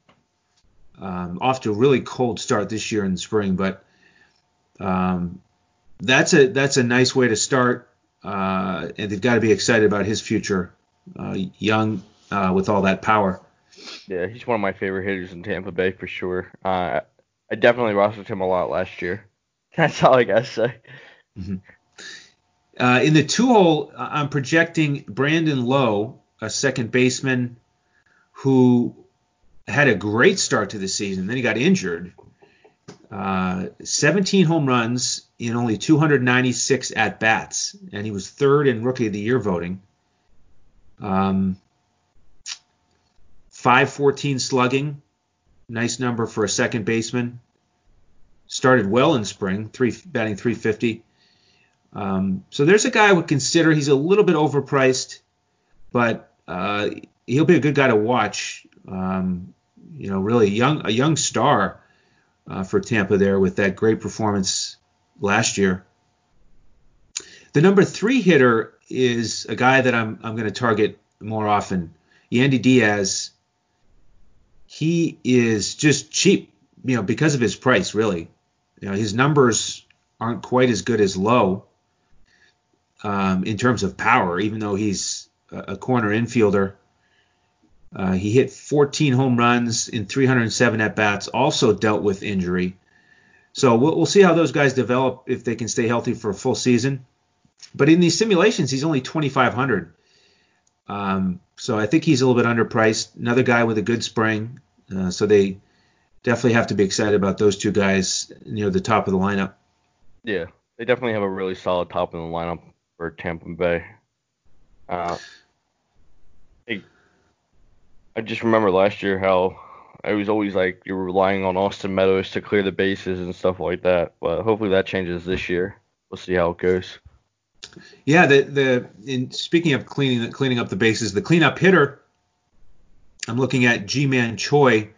Um, off to a really cold start this year in the spring, but um, that's a that's a nice way to start, uh, and they've got to be excited about his future. Uh, young uh, with all that power. Yeah, he's one of my favorite hitters in Tampa Bay for sure. Uh, I definitely rostered him a lot last year. That's all I gotta say. Mm-hmm. Uh, in the two hole, I'm projecting Brandon Lowe, a second baseman who had a great start to the season. Then he got injured. Uh, 17 home runs in only 296 at bats, and he was third in Rookie of the Year voting. Um, 514 slugging, nice number for a second baseman. Started well in spring, three batting 350. Um, so there's a guy I would consider. He's a little bit overpriced, but uh, he'll be a good guy to watch. Um, you know, really young, a young star uh, for Tampa there with that great performance last year. The number three hitter is a guy that I'm I'm going to target more often. Yandy Diaz. He is just cheap, you know, because of his price. Really, you know, his numbers aren't quite as good as Lowe um, in terms of power, even though he's a corner infielder. Uh, he hit 14 home runs in 307 at bats, also dealt with injury. So we'll, we'll, see how those guys develop if they can stay healthy for a full season. But in these simulations, he's only 2,500. Um, so I think he's a little bit underpriced. Another guy with a good spring. Uh, so they definitely have to be excited about those two guys near the top of the lineup. Yeah, they definitely have a really solid top of the lineup for Tampa Bay. Uh, I just remember last year how I was always like you were relying on Austin Meadows to clear the bases and stuff like that. But hopefully that changes this year. We'll see how it goes. Yeah, the the in speaking of cleaning cleaning up the bases, the cleanup hitter, I'm looking at Ji-Man Choi,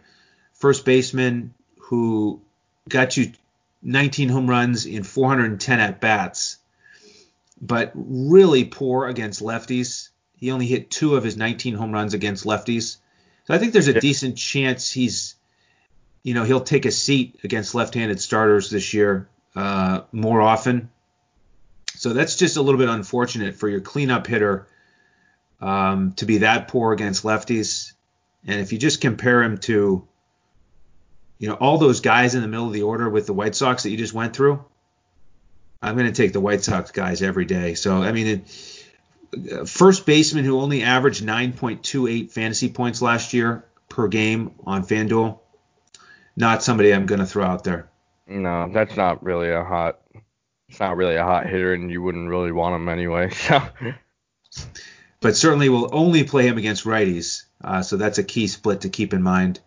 first baseman who got you 19 home runs in 410 at bats, but really poor against lefties. He only hit two of his 19 home runs against lefties. So I think there's a decent chance he's, you know, he'll take a seat against left-handed starters this year uh, more often. So that's just a little bit unfortunate for your cleanup hitter um, to be that poor against lefties. And if you just compare him to, you know, all those guys in the middle of the order with the White Sox that you just went through, I'm going to take the White Sox guys every day. So I mean, it, first baseman who only averaged 9.28 fantasy points last year per game on FanDuel. Not somebody I'm going to throw out there. No, that's not really a hot. It's not really a hot hitter, and you wouldn't really want him anyway. So. But certainly we'll only play him against righties, uh, so that's a key split to keep in mind.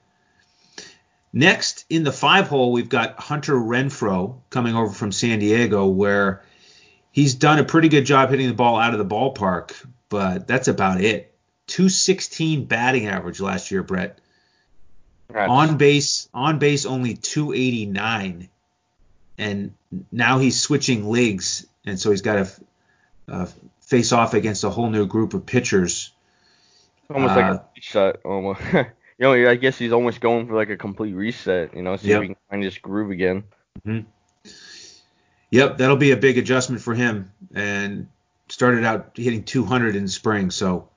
Next in the five hole, we've got Hunter Renfroe coming over from San Diego, where he's done a pretty good job hitting the ball out of the ballpark, but that's about it. 216 batting average last year, Brett. On base, on base only 289, and now he's switching leagues, and so he's got to uh, face off against a whole new group of pitchers. Almost uh, like a uh, reset, almost. you know, I guess he's almost going for like a complete reset. You know, see yep. if he can find his groove again. Mm-hmm. Yep, that'll be a big adjustment for him. And started out hitting 200 in spring, so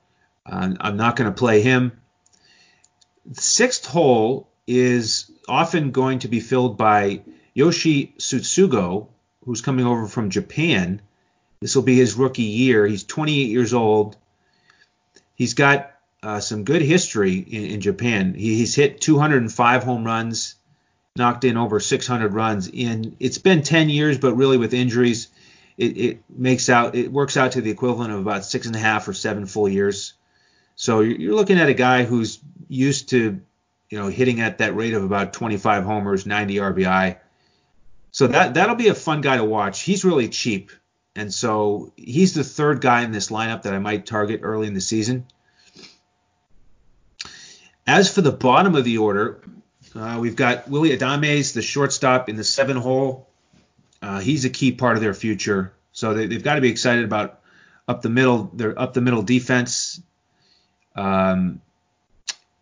uh, I'm not going to play him. The sixth hole is often going to be filled by Yoshi Tsutsugo, who's coming over from Japan. This will be his rookie year. He's 28 years old. He's got uh, some good history in, in Japan. He, he's hit 205 home runs knocked in over 600 runs in. It's been 10 years but really with injuries it, it, makes out it works out to the equivalent of about six and a half or seven full years. So you're looking at a guy who's used to you know hitting at that rate of about 25 homers 90 rbi so that that'll be a fun guy to watch. He's really cheap. And so he's the third guy in this lineup that i might target early in the season. As for the bottom of the order uh, we've got Willy Adames, the shortstop in the seven hole. Uh, he's a key part of their future. So they, have got to be excited about up the middle, their up the middle defense. Um,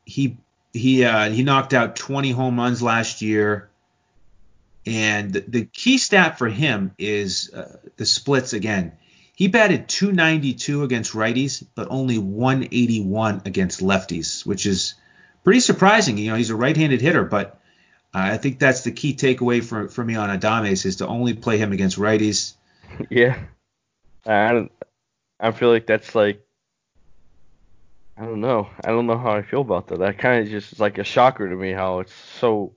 he he uh, he knocked out 20 home runs last year, and the, the key stat for him is uh, the splits again. He batted 292 against righties, but only 181 against lefties, which is pretty surprising. You know, he's a right-handed hitter, but uh, I think that's the key takeaway for, for me on Adames is to only play him against righties. Yeah, I don't, I feel like that's like I don't know. I don't know how I feel about that. That kind of just is like a shocker to me how it's so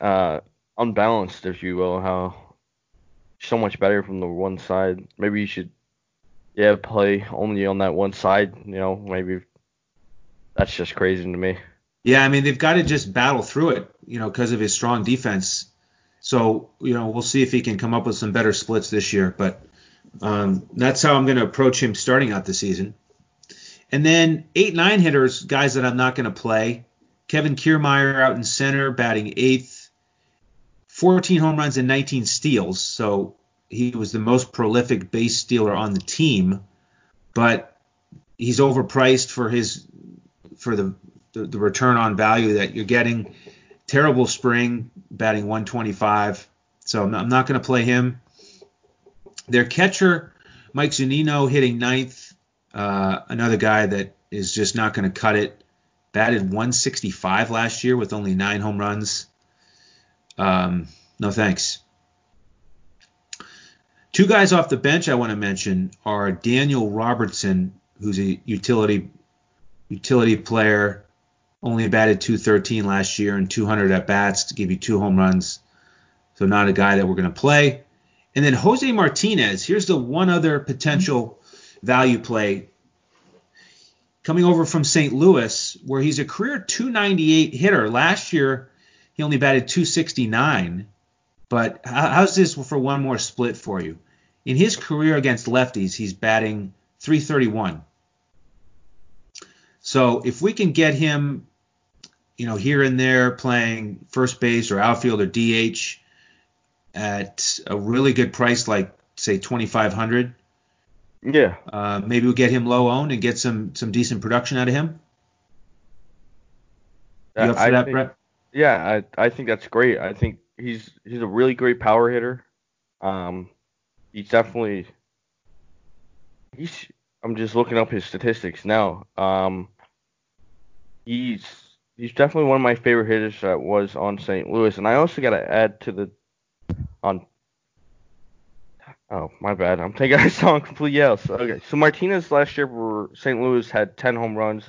uh, unbalanced, if you will. How so much better from the one side. Maybe you should, yeah, play only on that one side. You know, maybe that's just crazy to me. Yeah, I mean they've got to just battle through it, you know, because of his strong defense. So you know we'll see if he can come up with some better splits this year. But um, that's how I'm going to approach him starting out the season. And then eight nine hitters, guys that I'm not going to play. Kevin Kiermaier out in center, batting eighth, 14 home runs and 19 steals. So he was the most prolific base stealer on the team, but he's overpriced for his for the the, the return on value that you're getting. Terrible spring, batting 125. So I'm not, not going to play him. Their catcher, Mike Zunino, hitting ninth. Uh, another guy that is just not going to cut it. Batted 165 last year with only nine home runs. Um, no thanks. Two guys off the bench I want to mention are Daniel Robertson, who's a utility utility player only batted 213 last year and 200 at bats to give you two home runs. So not a guy that we're going to play. And then Jose Martinez. Here's the one other potential value play coming over from St. Louis, where he's a career 298 hitter. Last year he only batted 269. But how's this for one more split for you? In his career against lefties, he's batting 331. So if we can get him, you know, here and there playing first base or outfield or DH at a really good price, like say 2,500. Yeah. Uh, maybe we'll get him low owned and get some some decent production out of him. You up for I that, think, Brett? Yeah, I I think that's great. I think he's he's a really great power hitter. Um, he's definitely he's. I'm just looking up his statistics now. Um, he's he's definitely one of my favorite hitters that was on St. Louis, and I also got to add to the on. Oh, my bad. I'm thinking I saw completely else. Okay, so Martinez last year for St. Louis had 10 home runs,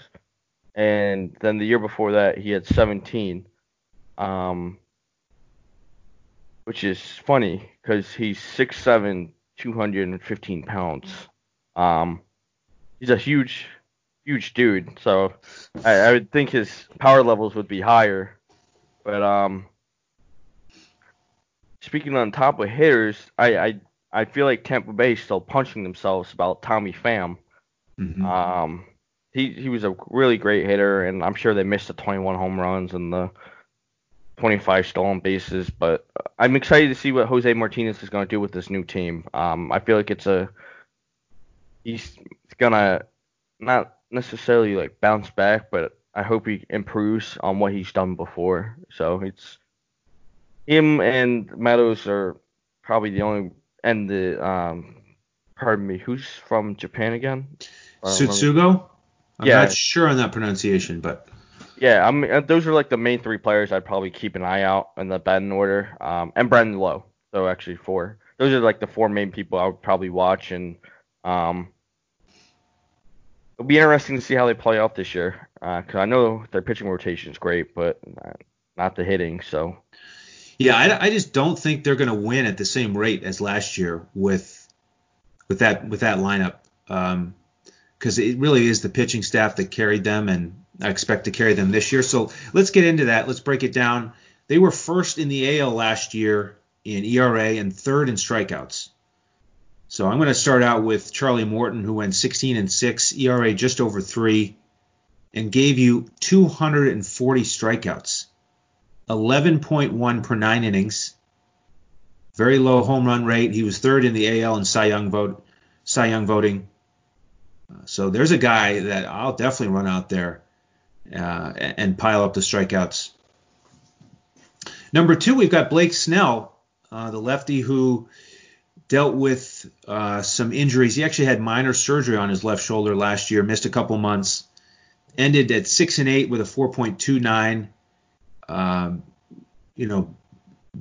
and then the year before that he had 17. Um, which is funny because he's 6'7", 215 pounds. Um, he's a huge huge dude, so I, I would think his power levels would be higher. But um, speaking on top of hitters, I, I I feel like Tampa Bay is still punching themselves about Tommy Pham. Mm-hmm. Um, he he was a really great hitter, and I'm sure they missed the 21 home runs and the 25 stolen bases. But I'm excited to see what Jose Martinez is going to do with this new team. Um, I feel like it's a he's gonna not necessarily like bounce back, but I hope he improves on what he's done before. So it's him and Meadows are probably the only and the um pardon me, who's from Japan again? Tsutsugo? I'm yeah. not sure on that pronunciation, but yeah, I mean uh, those are like the main three players I'd probably keep an eye out in the batting order. Um, and Brandon Lowe. So actually four. Those are like the four main people I would probably watch and um it'll be interesting to see how they play out this year because uh, I know their pitching rotation is great, but not the hitting. So yeah, I, I just don't think they're going to win at the same rate as last year with with that with that lineup because um, it really is the pitching staff that carried them, and I expect to carry them this year. So let's get into that. Let's break it down. They were first in the AL last year in ERA and third in strikeouts. So I'm going to start out with Charlie Morton, who went 16 and 6, ERA just over three, and gave you 240 strikeouts, 11.1 per nine innings. Very low home run rate. He was third in the AL in Cy Young vote, Cy Young voting. Uh, so there's a guy that I'll definitely run out there uh, and pile up the strikeouts. Number two, we've got Blake Snell, uh, the lefty who dealt with uh, some injuries. He actually had minor surgery on his left shoulder last year, missed a couple months, ended at six and eight with a 4.29. Um, you know,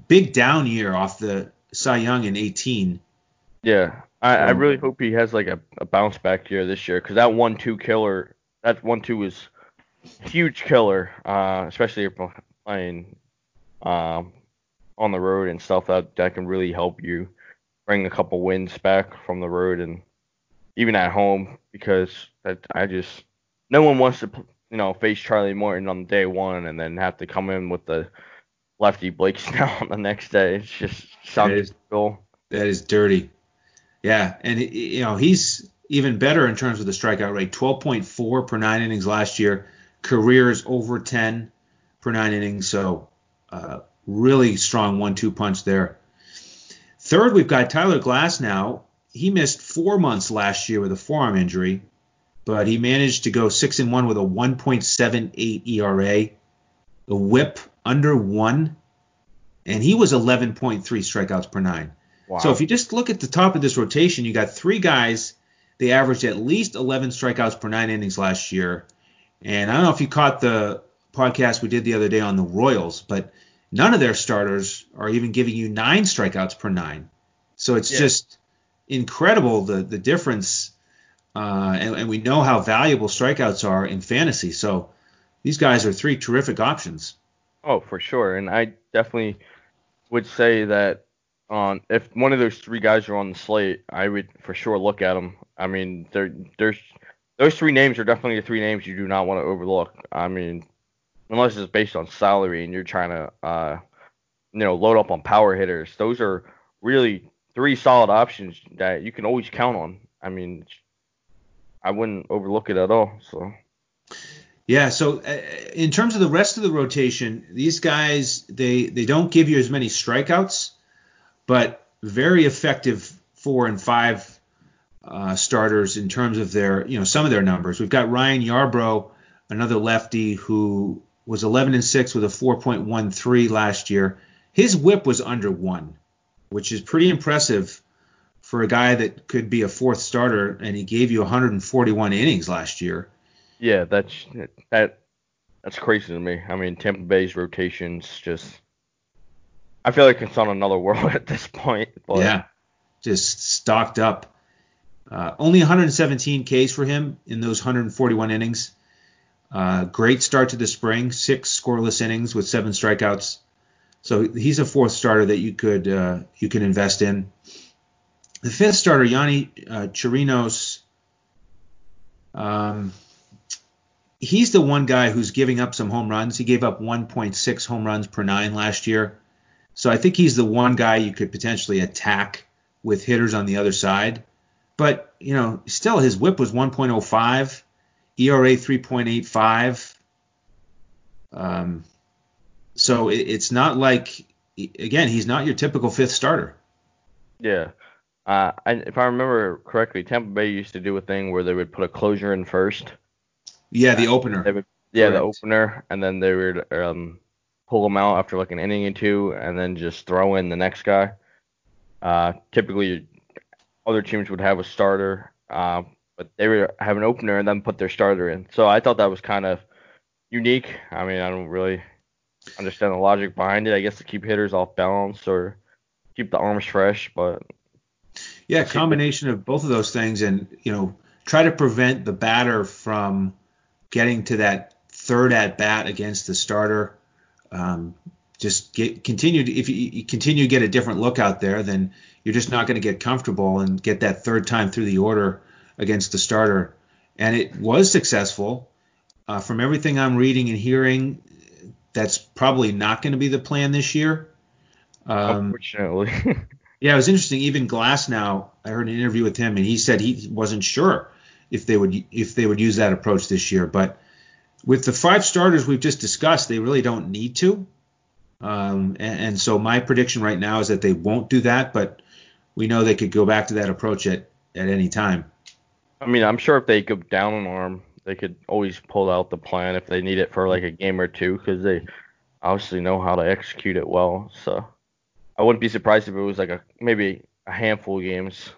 big down year off the Cy Young in 18. Yeah, I, I really hope he has like a, a bounce back year this year because that one two killer, that one two was huge killer, uh, especially if playing um, on the road and stuff. That that can really help you bring a couple wins back from the road and even at home because that, I just no one wants to you know face Charlie Morton on day one and then have to come in with the lefty Blake Snell on the next day. It's just sounds cool. That is dirty. Yeah, and you know he's even better in terms of the strikeout rate, 12.4 per nine innings last year. Careers over 10 per nine innings, so uh, really strong one-two punch there. Third, we've got Tyler Glasnow. He missed four months last year with a forearm injury, but he managed to go six and one with a 1.78 ERA, a WHIP under one, and he was 11.3 strikeouts per nine. Wow. So if you just look at the top of this rotation, you got three guys. They averaged at least 11 strikeouts per nine innings last year. And I don't know if you caught the podcast we did the other day on the Royals, but none of their starters are even giving you nine strikeouts per nine. So it's yeah. just incredible the the difference. Uh, and, and we know how valuable strikeouts are in fantasy. So these guys are three terrific options. Oh, for sure. And I definitely would say that on if one of those three guys are on the slate, I would for sure look at them. I mean, there there's those three names are definitely the three names you do not want to overlook. I mean, unless it's based on salary and you're trying to uh, you know load up on power hitters, those are really three solid options that you can always count on. I mean, I wouldn't overlook it at all. So. Yeah, so uh, in terms of the rest of the rotation, these guys they they don't give you as many strikeouts, but very effective four and five uh, starters in terms of their you know some of their numbers. We've got Ryan Yarbrough, another lefty who was 11 and six with a 4.13 last year. His WHIP was under one, which is pretty impressive for a guy that could be a fourth starter, and he gave you 141 innings last year. Yeah, that's that that's crazy to me. I mean, Tampa Bay's rotations just I feel like it's on another world at this point. But. Yeah, just stocked up. Uh, only 117 Ks for him in those 141 innings. Uh, great start to the spring, six scoreless innings with seven strikeouts. So he's a fourth starter that you could uh, you can invest in. The fifth starter, Yonny uh, Chirinos. Um, he's the one guy who's giving up some home runs. He gave up 1.6 home runs per nine last year. So I think he's the one guy you could potentially attack with hitters on the other side. But, you know, still his whip was 1.05, ERA 3.85. Um, so it, it's not like, again, he's not your typical fifth starter. Yeah. Uh, if I remember correctly, Tampa Bay used to do a thing where they would put a closer in first yeah, the opener. Would, yeah, Correct. the opener, and then they would um, pull them out after like an inning or two, and then just throw in the next guy. Uh, typically, other teams would have a starter, uh, but they would have an opener and then put their starter in. So I thought that was kind of unique. I mean, I don't really understand the logic behind it. I guess to keep hitters off balance or keep the arms fresh, but yeah, combination of both of those things, and you know, try to prevent the batter from getting to that third at bat against the starter. Um, just get continue to, if you, you, continue to get a different look out there, then you're just not going to get comfortable and get that third time through the order against the starter. And it was successful. Uh, from everything I'm reading and hearing, that's probably not going to be the plan this year. Um, Unfortunately. yeah, it was interesting. Even Glasnow, I heard an interview with him, and he said he wasn't sure if they would if they would use that approach this year. But with the five starters we've just discussed, they really don't need to. Um, and, and, so my prediction right now is that they won't do that, but we know they could go back to that approach at, at any time. I mean, I'm sure if they go down an arm, they could always pull out the plan if they need it for like a game or two because they obviously know how to execute it well. So I wouldn't be surprised if it was like a maybe a handful of games.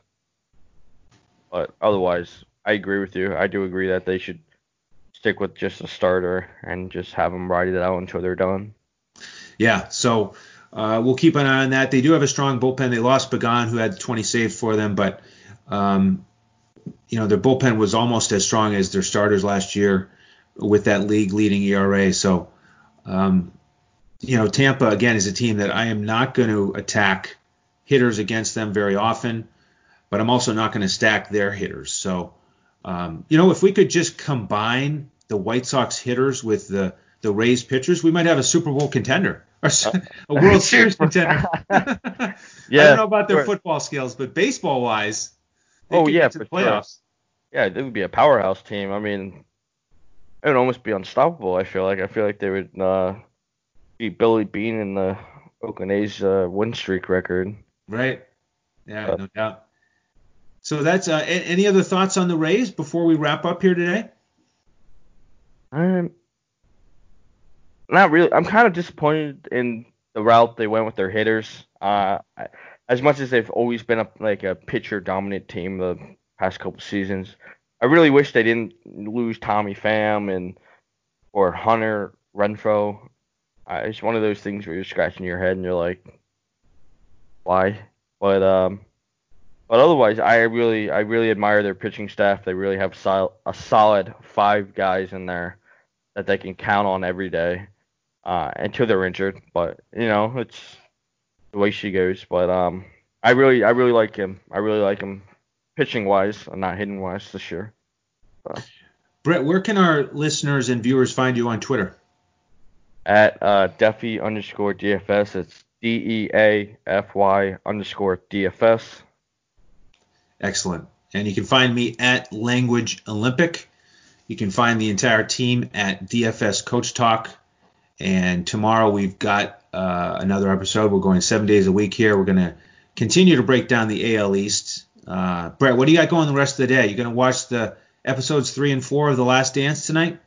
But otherwise, I agree with you. I do agree that they should stick with just a starter and just have them ride it out until they're done. Yeah, so uh, we'll keep an eye on that. They do have a strong bullpen. They lost Pagan, who had 20 saves for them, but um, you know their bullpen was almost as strong as their starters last year with that league leading ERA. So um, you know Tampa again is a team that I am not going to attack hitters against them very often, but I'm also not going to stack their hitters. So um, you know if we could just combine the White Sox hitters with the the Rays pitchers, we might have a Super Bowl contender or a World Series contender. yeah, I don't know about their football skills, but baseball wise, oh yeah, for playoffs. Sure. Yeah, it would be a powerhouse team. I mean, it would almost be unstoppable. I feel like I feel like they would uh, beat Billy Beane in the Oakland A's uh, win streak record. Right. Yeah, uh, no doubt. So that's uh, any other thoughts on the Rays before we wrap up here today? Um, not really. I'm kind of disappointed in the route they went with their hitters. Uh, as much as they've always been a like a pitcher dominant team the past couple seasons, I really wish they didn't lose Tommy Pham and or Hunter Renfroe. Uh, it's one of those things where you're scratching your head and you're like, why? But um, but otherwise, I really I really admire their pitching staff. They really have sol- a solid five guys in there that they can count on every day uh, until they're injured. But you know, it's the way she goes. But um, I really, I really like him. I really like him pitching wise, not hitting wise this year. So. Brett, where can our listeners and viewers find you on Twitter? At uh, Deafy underscore DFS. It's D E A F Y underscore DFS. Excellent. And you can find me at Language Olympic. You can find the entire team at DFS Coach Talk and tomorrow we've got uh, another episode. We're going seven days a week here. We're going to continue to break down the AL East. Uh, Brett, what do you got going the rest of the day? You going to watch the episodes three and four of The Last Dance tonight?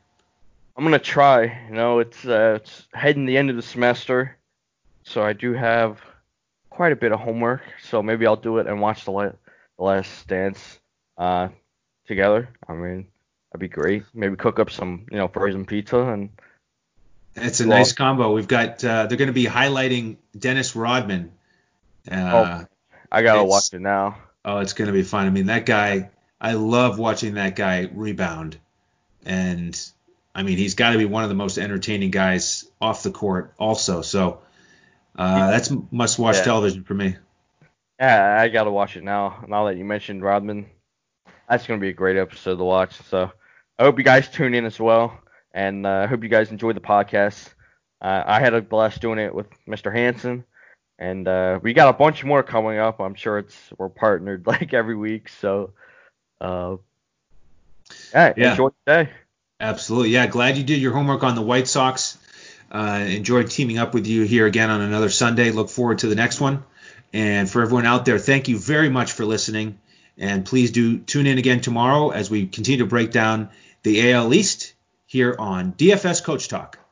I'm gonna try. You know, it's uh, it's heading the end of the semester, so I do have quite a bit of homework. So maybe I'll do it and watch the, la- the Last Dance uh, together. I mean, that'd be great. Maybe cook up some, you know, frozen pizza and it's a nice combo. We've got uh, they're going to be highlighting Dennis Rodman. Uh, oh, I gotta watch it now. Oh, it's going to be fun. I mean, that guy. I love watching that guy rebound, and I mean, he's got to be one of the most entertaining guys off the court, also. So uh, that's must-watch yeah. television for me. Yeah, I gotta watch it now. Now that you mentioned Rodman, that's gonna be a great episode to watch. So I hope you guys tune in as well. And uh, I uh, hope you guys enjoyed the podcast. Uh, I had a blast doing it with Mr. Hanson, and uh, we got a bunch more coming up. I'm sure it's we're partnered like every week. So, uh, yeah, yeah. enjoy the day. Absolutely, yeah. Glad you did your homework on the White Sox. Uh, enjoyed teaming up with you here again on another Sunday. Look forward to the next one. And for everyone out there, thank you very much for listening. And please do tune in again tomorrow as we continue to break down the AL East here on DFS Coach Talk.